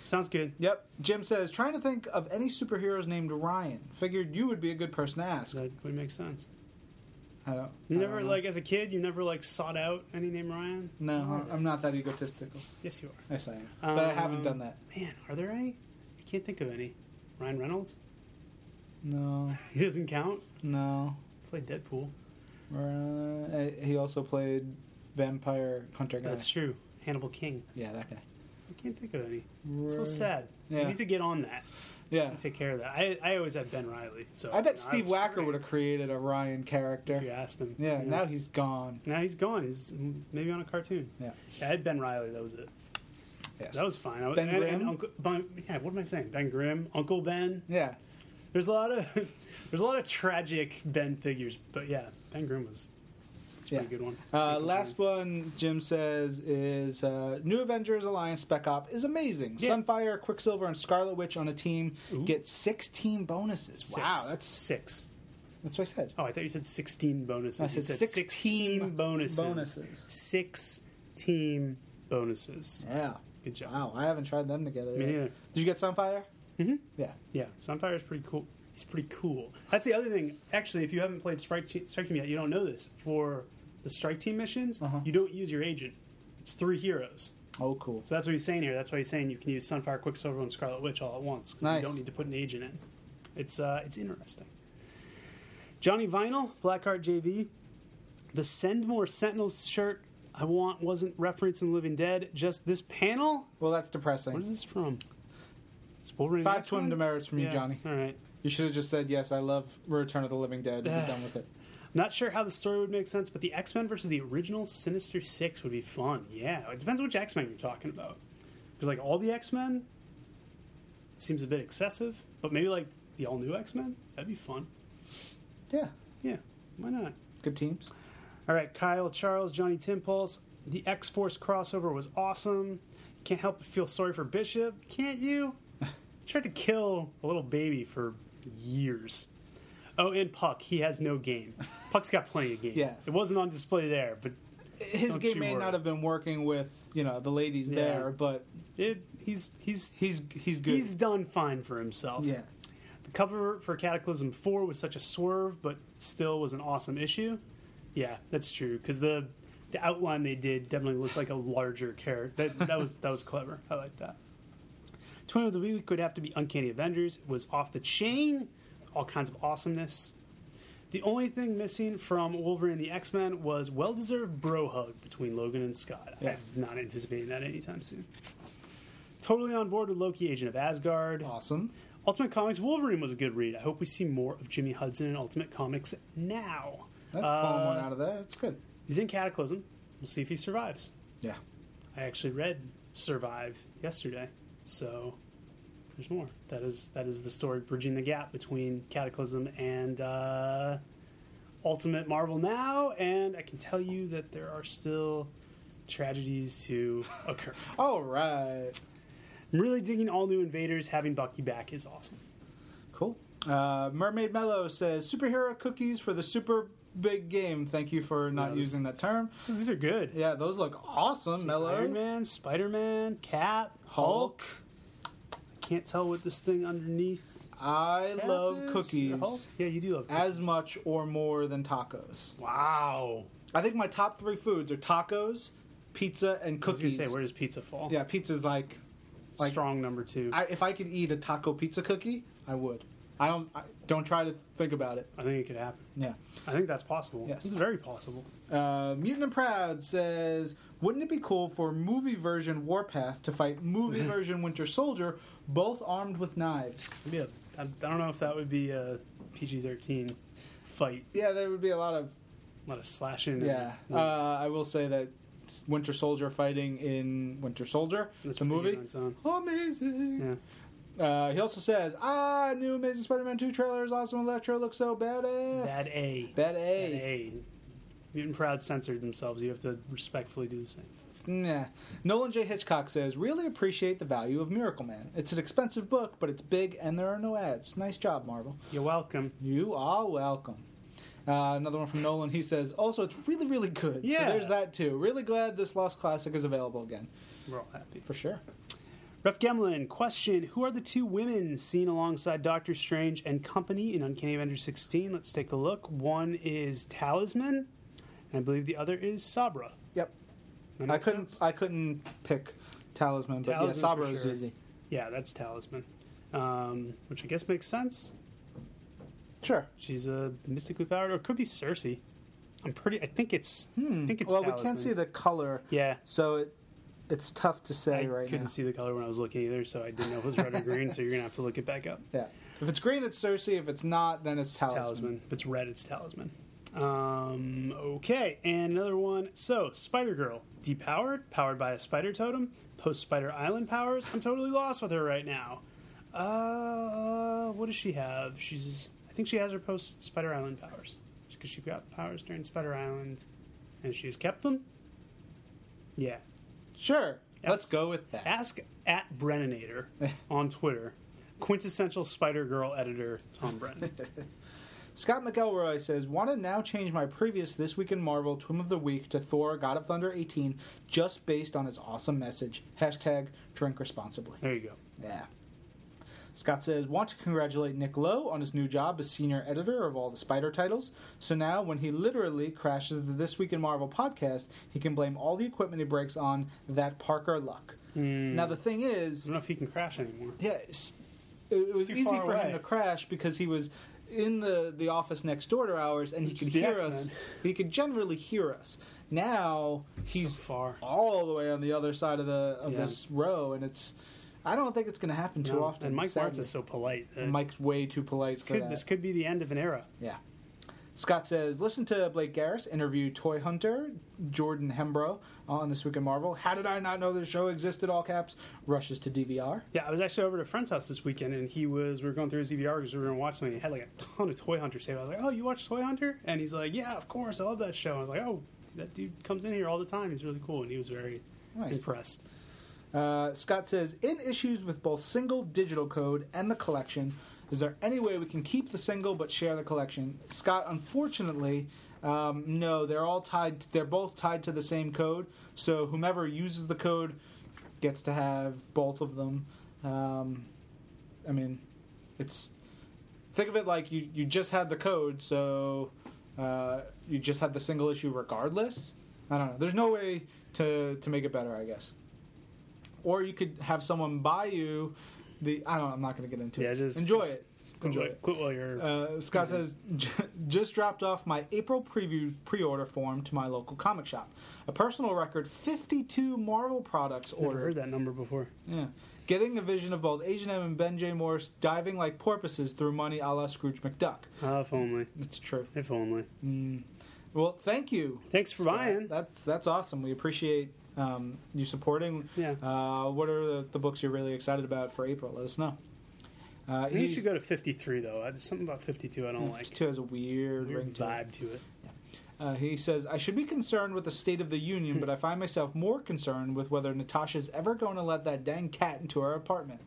Speaker 2: Sounds good.
Speaker 1: Yep. Jim says trying to think of any superheroes named Ryan. Figured you would be a good person to ask.
Speaker 2: That would make sense.
Speaker 1: I don't.
Speaker 2: You
Speaker 1: I
Speaker 2: never
Speaker 1: don't know.
Speaker 2: like as a kid. You never like sought out any name Ryan.
Speaker 1: No, I'm not that egotistical.
Speaker 2: Yes, you are.
Speaker 1: Yes, I am. but I haven't
Speaker 2: Um,
Speaker 1: done that.
Speaker 2: Man, are there any? I can't think of any. Ryan Reynolds.
Speaker 1: No, <laughs>
Speaker 2: He doesn't count.
Speaker 1: no.
Speaker 2: Played Deadpool.
Speaker 1: Uh, he also played vampire hunter guy.
Speaker 2: That's true. Hannibal King.
Speaker 1: Yeah, that guy.
Speaker 2: I can't think of any. It's so sad.
Speaker 1: Yeah.
Speaker 2: We need to get on that
Speaker 1: Yeah.
Speaker 2: and take care of that. I, I always had Ben Riley. So
Speaker 1: I bet
Speaker 2: you know,
Speaker 1: Steve Wacker
Speaker 2: great
Speaker 1: would have created a Ryan
Speaker 2: if you
Speaker 1: character.
Speaker 2: asked him.
Speaker 1: Yeah, now he's gone.
Speaker 2: now he's gone. He's maybe on a cartoon.
Speaker 1: Yeah.
Speaker 2: I had Ben Riley. That was it.
Speaker 1: Yes.
Speaker 2: That was fine. Was,
Speaker 1: Ben
Speaker 2: and, and Uncle, ben, yeah, what am I saying? Ben Grimm, Uncle Ben.
Speaker 1: yeah.
Speaker 2: There's a lot of <laughs> there's a lot of tragic Ben figures, but yeah, Ben Grimm was pretty
Speaker 1: Yeah.
Speaker 2: good one.
Speaker 1: Uh,
Speaker 2: Can't
Speaker 1: last one, Jim says, is uh, New Avengers Alliance Spec Op is amazing.
Speaker 2: Yeah.
Speaker 1: Sunfire, Quicksilver, and Scarlet Witch on a team
Speaker 2: Ooh.
Speaker 1: get 16 bonuses.
Speaker 2: Six.
Speaker 1: Wow, that's
Speaker 2: six.
Speaker 1: that's what I said.
Speaker 2: Oh, I thought you said sixteen bonuses.
Speaker 1: I
Speaker 2: You
Speaker 1: said
Speaker 2: 16
Speaker 1: 16
Speaker 2: bonuses.
Speaker 1: bonuses.
Speaker 2: Six team bonuses.
Speaker 1: Yeah.
Speaker 2: Good job.
Speaker 1: Wow, I haven't tried them together.
Speaker 2: Me
Speaker 1: yet.
Speaker 2: neither.
Speaker 1: Did you get Sunfire?
Speaker 2: Mm-hmm.
Speaker 1: Yeah.
Speaker 2: Yeah, Sunfire's pretty cool. He's pretty cool. That's the other thing. Actually, if you haven't played Strike Strike Team yet, you don't know this. For the Strike Team missions,
Speaker 1: Uh-huh.
Speaker 2: you don't use your agent. It's three heroes.
Speaker 1: Oh, cool.
Speaker 2: So that's what he's saying here. That's why he's saying you can use Sunfire, Quicksilver, and Scarlet Witch all at once.
Speaker 1: Nice.
Speaker 2: You don't need to put an agent in. It's uh, it's interesting. Johnny Vinyl, Blackheart JV. The Send More Sentinels shirt I want wasn't referenced in the Living Dead. Just this panel.
Speaker 1: Well, that's depressing.
Speaker 2: What is this from? It's Wolverine.
Speaker 1: Five twin demerits from you, Johnny.
Speaker 2: All right.
Speaker 1: You should have just said, yes, I love Return of the Living Dead and be done with it.
Speaker 2: Not sure how the story would make sense, but the X Men versus the original Sinister Six would be fun. Yeah, it depends which X Men you're talking about. Because like all the X Men seems a bit excessive, but maybe like the all new X Men that'd be fun.
Speaker 1: Yeah.
Speaker 2: Yeah, why not?
Speaker 1: Good teams.
Speaker 2: All right, Kyle Charles, Johnny Timpulse. The X Force crossover was awesome. Can't help but feel sorry for Bishop, can't you? <laughs> Tried to kill a little baby for years. Oh, and Puck, he has no game. Puck's got plenty of game.
Speaker 1: Yeah.
Speaker 2: It wasn't on display there, but
Speaker 1: his game may
Speaker 2: worry.
Speaker 1: not have been working with you know the ladies
Speaker 2: Yeah.
Speaker 1: there, but
Speaker 2: It, he's he's
Speaker 1: he's he's good.
Speaker 2: he's done fine for himself.
Speaker 1: yeah.
Speaker 2: The cover for Cataclysm 4 was such a swerve, but still was an awesome issue. Yeah, that's true. Because the the outline they did definitely looked like a larger character. That, that was that was clever. I like that. Twim of the week would have to be Uncanny Avengers. It was off the chain, all kinds of awesomeness. The only thing missing from Wolverine and the X Men was well deserved bro hug between Logan and Scott. I'm not anticipating that anytime soon. Totally on board with Loki, Agent of Asgard.
Speaker 1: Awesome.
Speaker 2: Ultimate Comics Wolverine was a good read. I hope we see more of Jimmy Hudson in Ultimate Comics now.
Speaker 1: That's
Speaker 2: Uh,
Speaker 1: one out of there. It's good.
Speaker 2: He's in Cataclysm. We'll see if he survives.
Speaker 1: Yeah.
Speaker 2: I actually read Survive yesterday, so there's more. That is that is the story bridging the gap between Cataclysm and uh, Ultimate Marvel now, and I can tell you that there are still tragedies to occur. <laughs>
Speaker 1: All right.
Speaker 2: I'm really digging all new Invaders. Having Bucky back is awesome.
Speaker 1: Cool. Uh, Mermaid Mellow says superhero cookies for the super big game. Thank you for not
Speaker 2: Yeah,
Speaker 1: using that term. <laughs>
Speaker 2: These are good.
Speaker 1: Yeah, those look awesome, Mellow.
Speaker 2: Iron Man, Spider Man, Cat, Hulk. I can't tell what this thing underneath.
Speaker 1: I love cookies?
Speaker 2: Yeah, you do love
Speaker 1: as much or more than tacos.
Speaker 2: Wow.
Speaker 1: I think my top three foods are tacos, pizza, and cookies.
Speaker 2: say, where does pizza fall?
Speaker 1: yeah, pizza's like, like
Speaker 2: strong number two.
Speaker 1: I, if I could eat a taco pizza cookie, I would. I don't. I, don't try to think about it.
Speaker 2: I think it could happen.
Speaker 1: Yeah.
Speaker 2: I think that's possible.
Speaker 1: Yes.
Speaker 2: It's very possible.
Speaker 1: Uh, Mutant and Proud says, "Wouldn't it be cool for movie version Warpath to fight movie <laughs> version Winter Soldier, both armed with knives?"
Speaker 2: Yeah, I, I don't know if that would be a PG thirteen fight.
Speaker 1: Yeah, there would be a lot of.
Speaker 2: A lot of slashing. and-
Speaker 1: Yeah, uh, I will say that Winter Soldier fighting in Winter Soldier,
Speaker 2: That's
Speaker 1: the movie,
Speaker 2: good on its own.
Speaker 1: amazing.
Speaker 2: Yeah.
Speaker 1: Uh, he also says, "Ah, new Amazing Spider-Man two trailer is awesome. Electro looks so badass."
Speaker 2: Bad A.
Speaker 1: Bad A.
Speaker 2: Bad
Speaker 1: A.
Speaker 2: Mutant Proud censored themselves. You have to respectfully do the same.
Speaker 1: Nah. Nolan J. Hitchcock says, really appreciate the value of Miracle Man. It's an expensive book, but it's big and there are no ads. Nice job, Marvel.
Speaker 2: You're welcome.
Speaker 1: You are welcome. Uh, another one from Nolan. He says, also, it's really, really good.
Speaker 2: Yeah.
Speaker 1: So there's that too. Really glad this Lost Classic is available again.
Speaker 2: We're all happy.
Speaker 1: For sure.
Speaker 2: Ref Gemlin, question Who are the two women seen alongside Doctor Strange and company in Uncanny Avengers 16? Let's take a look. One is Talisman, and I believe the other is Sabra.
Speaker 1: Yep. I couldn't.
Speaker 2: sense?
Speaker 1: I couldn't pick Talisman, but
Speaker 2: Talisman
Speaker 1: yeah, Sabra is
Speaker 2: sure.
Speaker 1: easy.
Speaker 2: Yeah, that's Talisman. Um, which I guess makes sense.
Speaker 1: Sure.
Speaker 2: She's a mystically powered, or it could be Sersi. I'm pretty. I think it's. I think it's
Speaker 1: Hmm. well, we can't see the color,
Speaker 2: Yeah,
Speaker 1: so it, it's tough to say right?
Speaker 2: I
Speaker 1: right
Speaker 2: couldn't
Speaker 1: now.
Speaker 2: see the color when I was looking either, so I didn't know if it was red or green. So you're gonna have to look it back up. <laughs>
Speaker 1: Yeah. If it's green, it's Sersi. If it's not, then it's Talisman.
Speaker 2: If it's red, it's Talisman. Um, okay, and another one. So, Spider Girl, depowered, powered by a spider totem, post Spider Island powers. I'm totally lost with her right now. Uh, what does she have? She's, I think she has her post Spider Island powers because she got powers during Spider Island, and she's kept them. Yeah,
Speaker 1: Sure. Let's go with that.
Speaker 2: ask at Brennanator <laughs> on Twitter. Quintessential Spider Girl editor Tom Brennan. <laughs>
Speaker 1: Scott McElroy says, "Want to now change my previous This Week in Marvel Twim of the Week to Thor: God of Thunder 18, just based on its awesome message. Hashtag Drink responsibly."
Speaker 2: there you go.
Speaker 1: Yeah. Scott says, want to congratulate Nick Lowe on his new job as senior editor of all the Spider titles. So now, when he literally crashes the This Week in Marvel podcast, he can blame all the equipment he breaks on that Parker luck. Hmm. Now, the thing is.
Speaker 2: I don't know if he can crash anymore.
Speaker 1: yeah, it, it was easy for him to crash because he was in the, the office next door to ours and he could hear
Speaker 2: X-Men.
Speaker 1: us. He could generally hear us. Now, he's
Speaker 2: so far.
Speaker 1: all the way on the other side of the of
Speaker 2: Yeah.
Speaker 1: this row, and it's. I don't think it's going to happen too
Speaker 2: No,
Speaker 1: often.
Speaker 2: And Mike
Speaker 1: sadly.
Speaker 2: Marts is so polite. Uh, that
Speaker 1: Mike's way too polite
Speaker 2: this
Speaker 1: for
Speaker 2: could this could be the end of an era.
Speaker 1: Yeah. Scott says, listen to Blake Garris interview Toy Hunter, Jordan Hembrough on This Week in Marvel. How did I not know this show existed? All caps. Rushes to DVR.
Speaker 2: Yeah, I was actually over at a friend's house this weekend, and he was we were going through his DVR because we were going to watch something. He had like a ton of Toy Hunter saved. I was like, "Oh, you watch Toy Hunter?" And he's like, "Yeah, of course, I love that show." I was like, "Oh, that dude comes in here all the time. He's really cool," and he was very
Speaker 1: Nice.
Speaker 2: impressed.
Speaker 1: Uh, Scott says, in issues with both single digital code and the collection, is there any way we can keep the single but share the collection? Scott, unfortunately, Um, no, they're all tied. They're both tied to the same code. So whomever uses the code gets to have both of them. Um, I mean, it's think of it like you you just had the code, so uh, you just had the single issue regardless. I don't know. There's no way to to make it better, I guess. Or you could have someone buy you the. I don't. know, I'm not going to get into
Speaker 2: Yeah,
Speaker 1: it.
Speaker 2: just-
Speaker 1: enjoy
Speaker 2: just
Speaker 1: it. Enjoy it.
Speaker 2: Quit while you're.
Speaker 1: Uh, Scott says, just dropped off my April preview pre-order form to my local comic shop. A personal record, 52 Marvel products
Speaker 2: Never
Speaker 1: ordered.
Speaker 2: heard that number before.
Speaker 1: Yeah. Getting a vision of both Agent M and Ben J. Morse diving like porpoises through money a la Scrooge McDuck.
Speaker 2: Oh, if only.
Speaker 1: It's true.
Speaker 2: If only.
Speaker 1: Well, thank you.
Speaker 2: Thanks for
Speaker 1: Scott.
Speaker 2: buying.
Speaker 1: That's that's awesome. We appreciate um, you supporting.
Speaker 2: Yeah.
Speaker 1: Uh, what are the, the books you're really excited about for April? Let us know. Uh,
Speaker 2: you should go to 53 though. There's something about 52 I don't like.
Speaker 1: 52 has a weird, ring
Speaker 2: Weird
Speaker 1: to it.
Speaker 2: vibe to it.
Speaker 1: Uh, he says, I should be concerned with the State of the Union, <laughs> but I find myself more concerned with whether Natasha's ever going to let that dang cat into our apartment.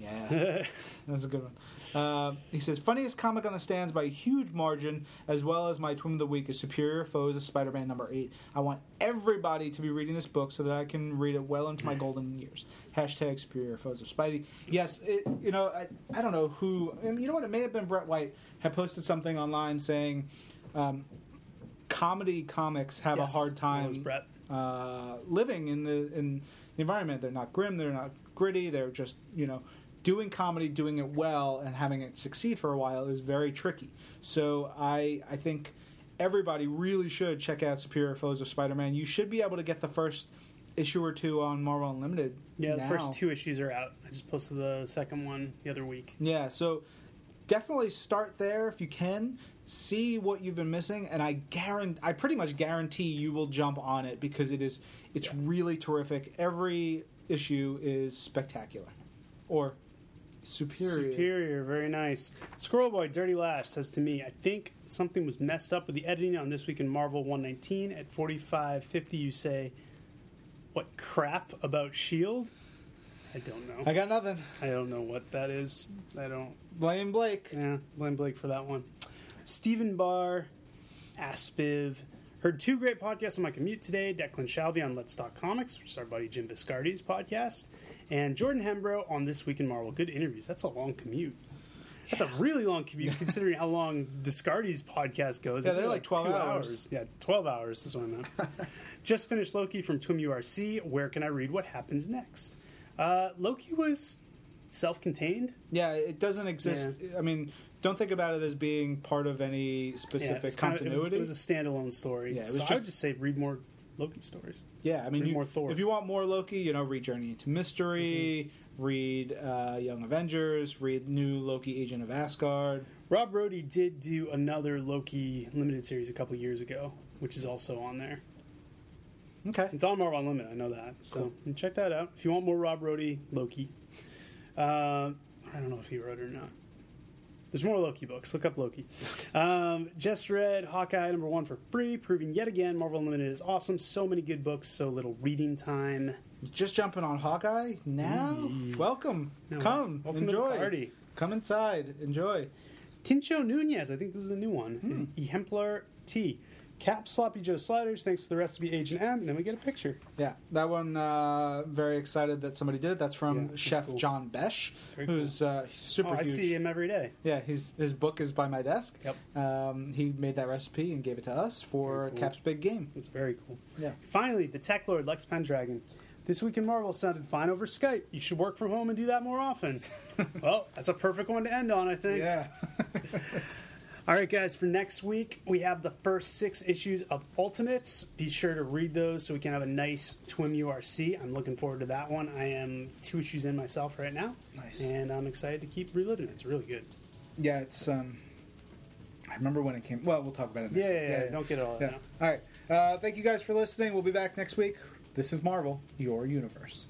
Speaker 1: Yeah, <laughs> that's a good one. Uh, he says, funniest comic on the stands by a huge margin, as well as my Twin of the Week is Superior Foes of Spider Man number 8. I want everybody to be reading this book so that I can read it well into my <laughs> golden years. Hashtag Superior Foes of Spidey. Yes, it, you know, I, I don't know who, you know what, it may have been Brett White had posted something online saying, um, comedy comics have
Speaker 2: Yes,
Speaker 1: a hard time uh, living in the in the environment. They're not grim. They're not gritty. They're just you know doing comedy, doing it well, and having it succeed for a while is very tricky. So I I think everybody really should check out Superior Foes of Spider-Man. You should be able to get the first issue or two on Marvel Unlimited.
Speaker 2: Yeah, the first two issues are out. I just posted the second one the other week.
Speaker 1: Yeah, so definitely start there if you can. See what you've been missing, and I guarantee, I pretty much guarantee you will jump on it because it is, it's really terrific. Every issue is spectacular, or superior.
Speaker 2: Superior, very nice. Squirrel Boy Dirty Lash says to me, I think something was messed up with the editing on This Week in Marvel 119. At 45.50, you say, What crap about S.H.I.E.L.D.? I don't know.
Speaker 1: I got nothing.
Speaker 2: I don't know what that is. I don't.
Speaker 1: Blame Blake.
Speaker 2: Yeah, blame Blake for that one. Stephen Barr, Aspiv. Heard two great podcasts on my commute today Declan Shalvey on Let's Talk Comics, which is our buddy Jim Biscardi's podcast, and Jordan Hembrough on This Week in Marvel. Good interviews. That's a long commute. That's a really long commute <laughs> considering how long Biscardi's podcast goes.
Speaker 1: Yeah,
Speaker 2: It's
Speaker 1: they're like 12
Speaker 2: two
Speaker 1: hours.
Speaker 2: Yeah, 12 hours is what I meant. <laughs> Just finished Loki from Twim URC. Where can I read what happens next? Uh, Loki was self contained.
Speaker 1: Yeah, it doesn't exist. I mean, don't think about it as being part of any
Speaker 2: Yeah,
Speaker 1: specific
Speaker 2: it's kind of-
Speaker 1: continuity.
Speaker 2: it, was, it was a standalone story.
Speaker 1: Yeah, it
Speaker 2: so
Speaker 1: was
Speaker 2: I
Speaker 1: just-
Speaker 2: would just say read more Loki stories.
Speaker 1: Yeah, I mean, you,
Speaker 2: more Thor.
Speaker 1: if you want more Loki, you know, read Journey into Mystery,
Speaker 2: Mm-hmm.
Speaker 1: read uh, Young Avengers, read new Loki Agent of Asgard.
Speaker 2: Rob Rodi did do another Loki limited series a couple years ago, which is also on there.
Speaker 1: Okay.
Speaker 2: It's on Marvel Unlimited. I know that. So check that out if you want more Rob Rodi Loki. Uh, I don't know if he wrote it or not. There's more Loki books. Look up Loki. Um, just read Hawkeye number one for free, proving yet again Marvel Unlimited is awesome. So many good books, so little reading time.
Speaker 1: Just jumping on Hawkeye now. Welcome.
Speaker 2: Yeah,
Speaker 1: Come.
Speaker 2: welcome to the
Speaker 1: enjoy.
Speaker 2: party.
Speaker 1: Come inside. Enjoy.
Speaker 2: Tincho Nunez, I think this is a new one.
Speaker 1: Hmm.
Speaker 2: Exemplar T. Cap Sloppy Joe Sliders, thanks to the recipe Agent M, and then we get a picture.
Speaker 1: Yeah, that one. Uh, very excited that somebody did it. That's from
Speaker 2: Yeah,
Speaker 1: Chef
Speaker 2: cool.
Speaker 1: John Besh,
Speaker 2: Very
Speaker 1: who's uh, super
Speaker 2: Oh, I
Speaker 1: huge.
Speaker 2: see him every day.
Speaker 1: Yeah, his his book is by my desk.
Speaker 2: Yep.
Speaker 1: Um, he made that recipe and gave it to us for
Speaker 2: Very cool.
Speaker 1: Cap's big game.
Speaker 2: It's very cool.
Speaker 1: Yeah.
Speaker 2: Finally, the Tech Lord Lex Pendragon. This week in Marvel sounded fine over Skype. You should work from home and do that more often. <laughs> well, that's a perfect one to end on, I think.
Speaker 1: Yeah. <laughs>
Speaker 2: All right, guys, for next week, we have the first six issues of Ultimates. Be sure to read those so we can have a nice Twim URC. I'm looking forward to that one. I am two issues in myself right now.
Speaker 1: Nice.
Speaker 2: And I'm excited to keep reliving it. It's really good.
Speaker 1: Yeah, it's. um I remember when it came. Well, we'll talk about it. Next
Speaker 2: Yeah,
Speaker 1: week.
Speaker 2: yeah, yeah. Don't get it all
Speaker 1: Yeah. All right. Uh, thank you guys for listening. We'll be back next week. This is Marvel, your universe.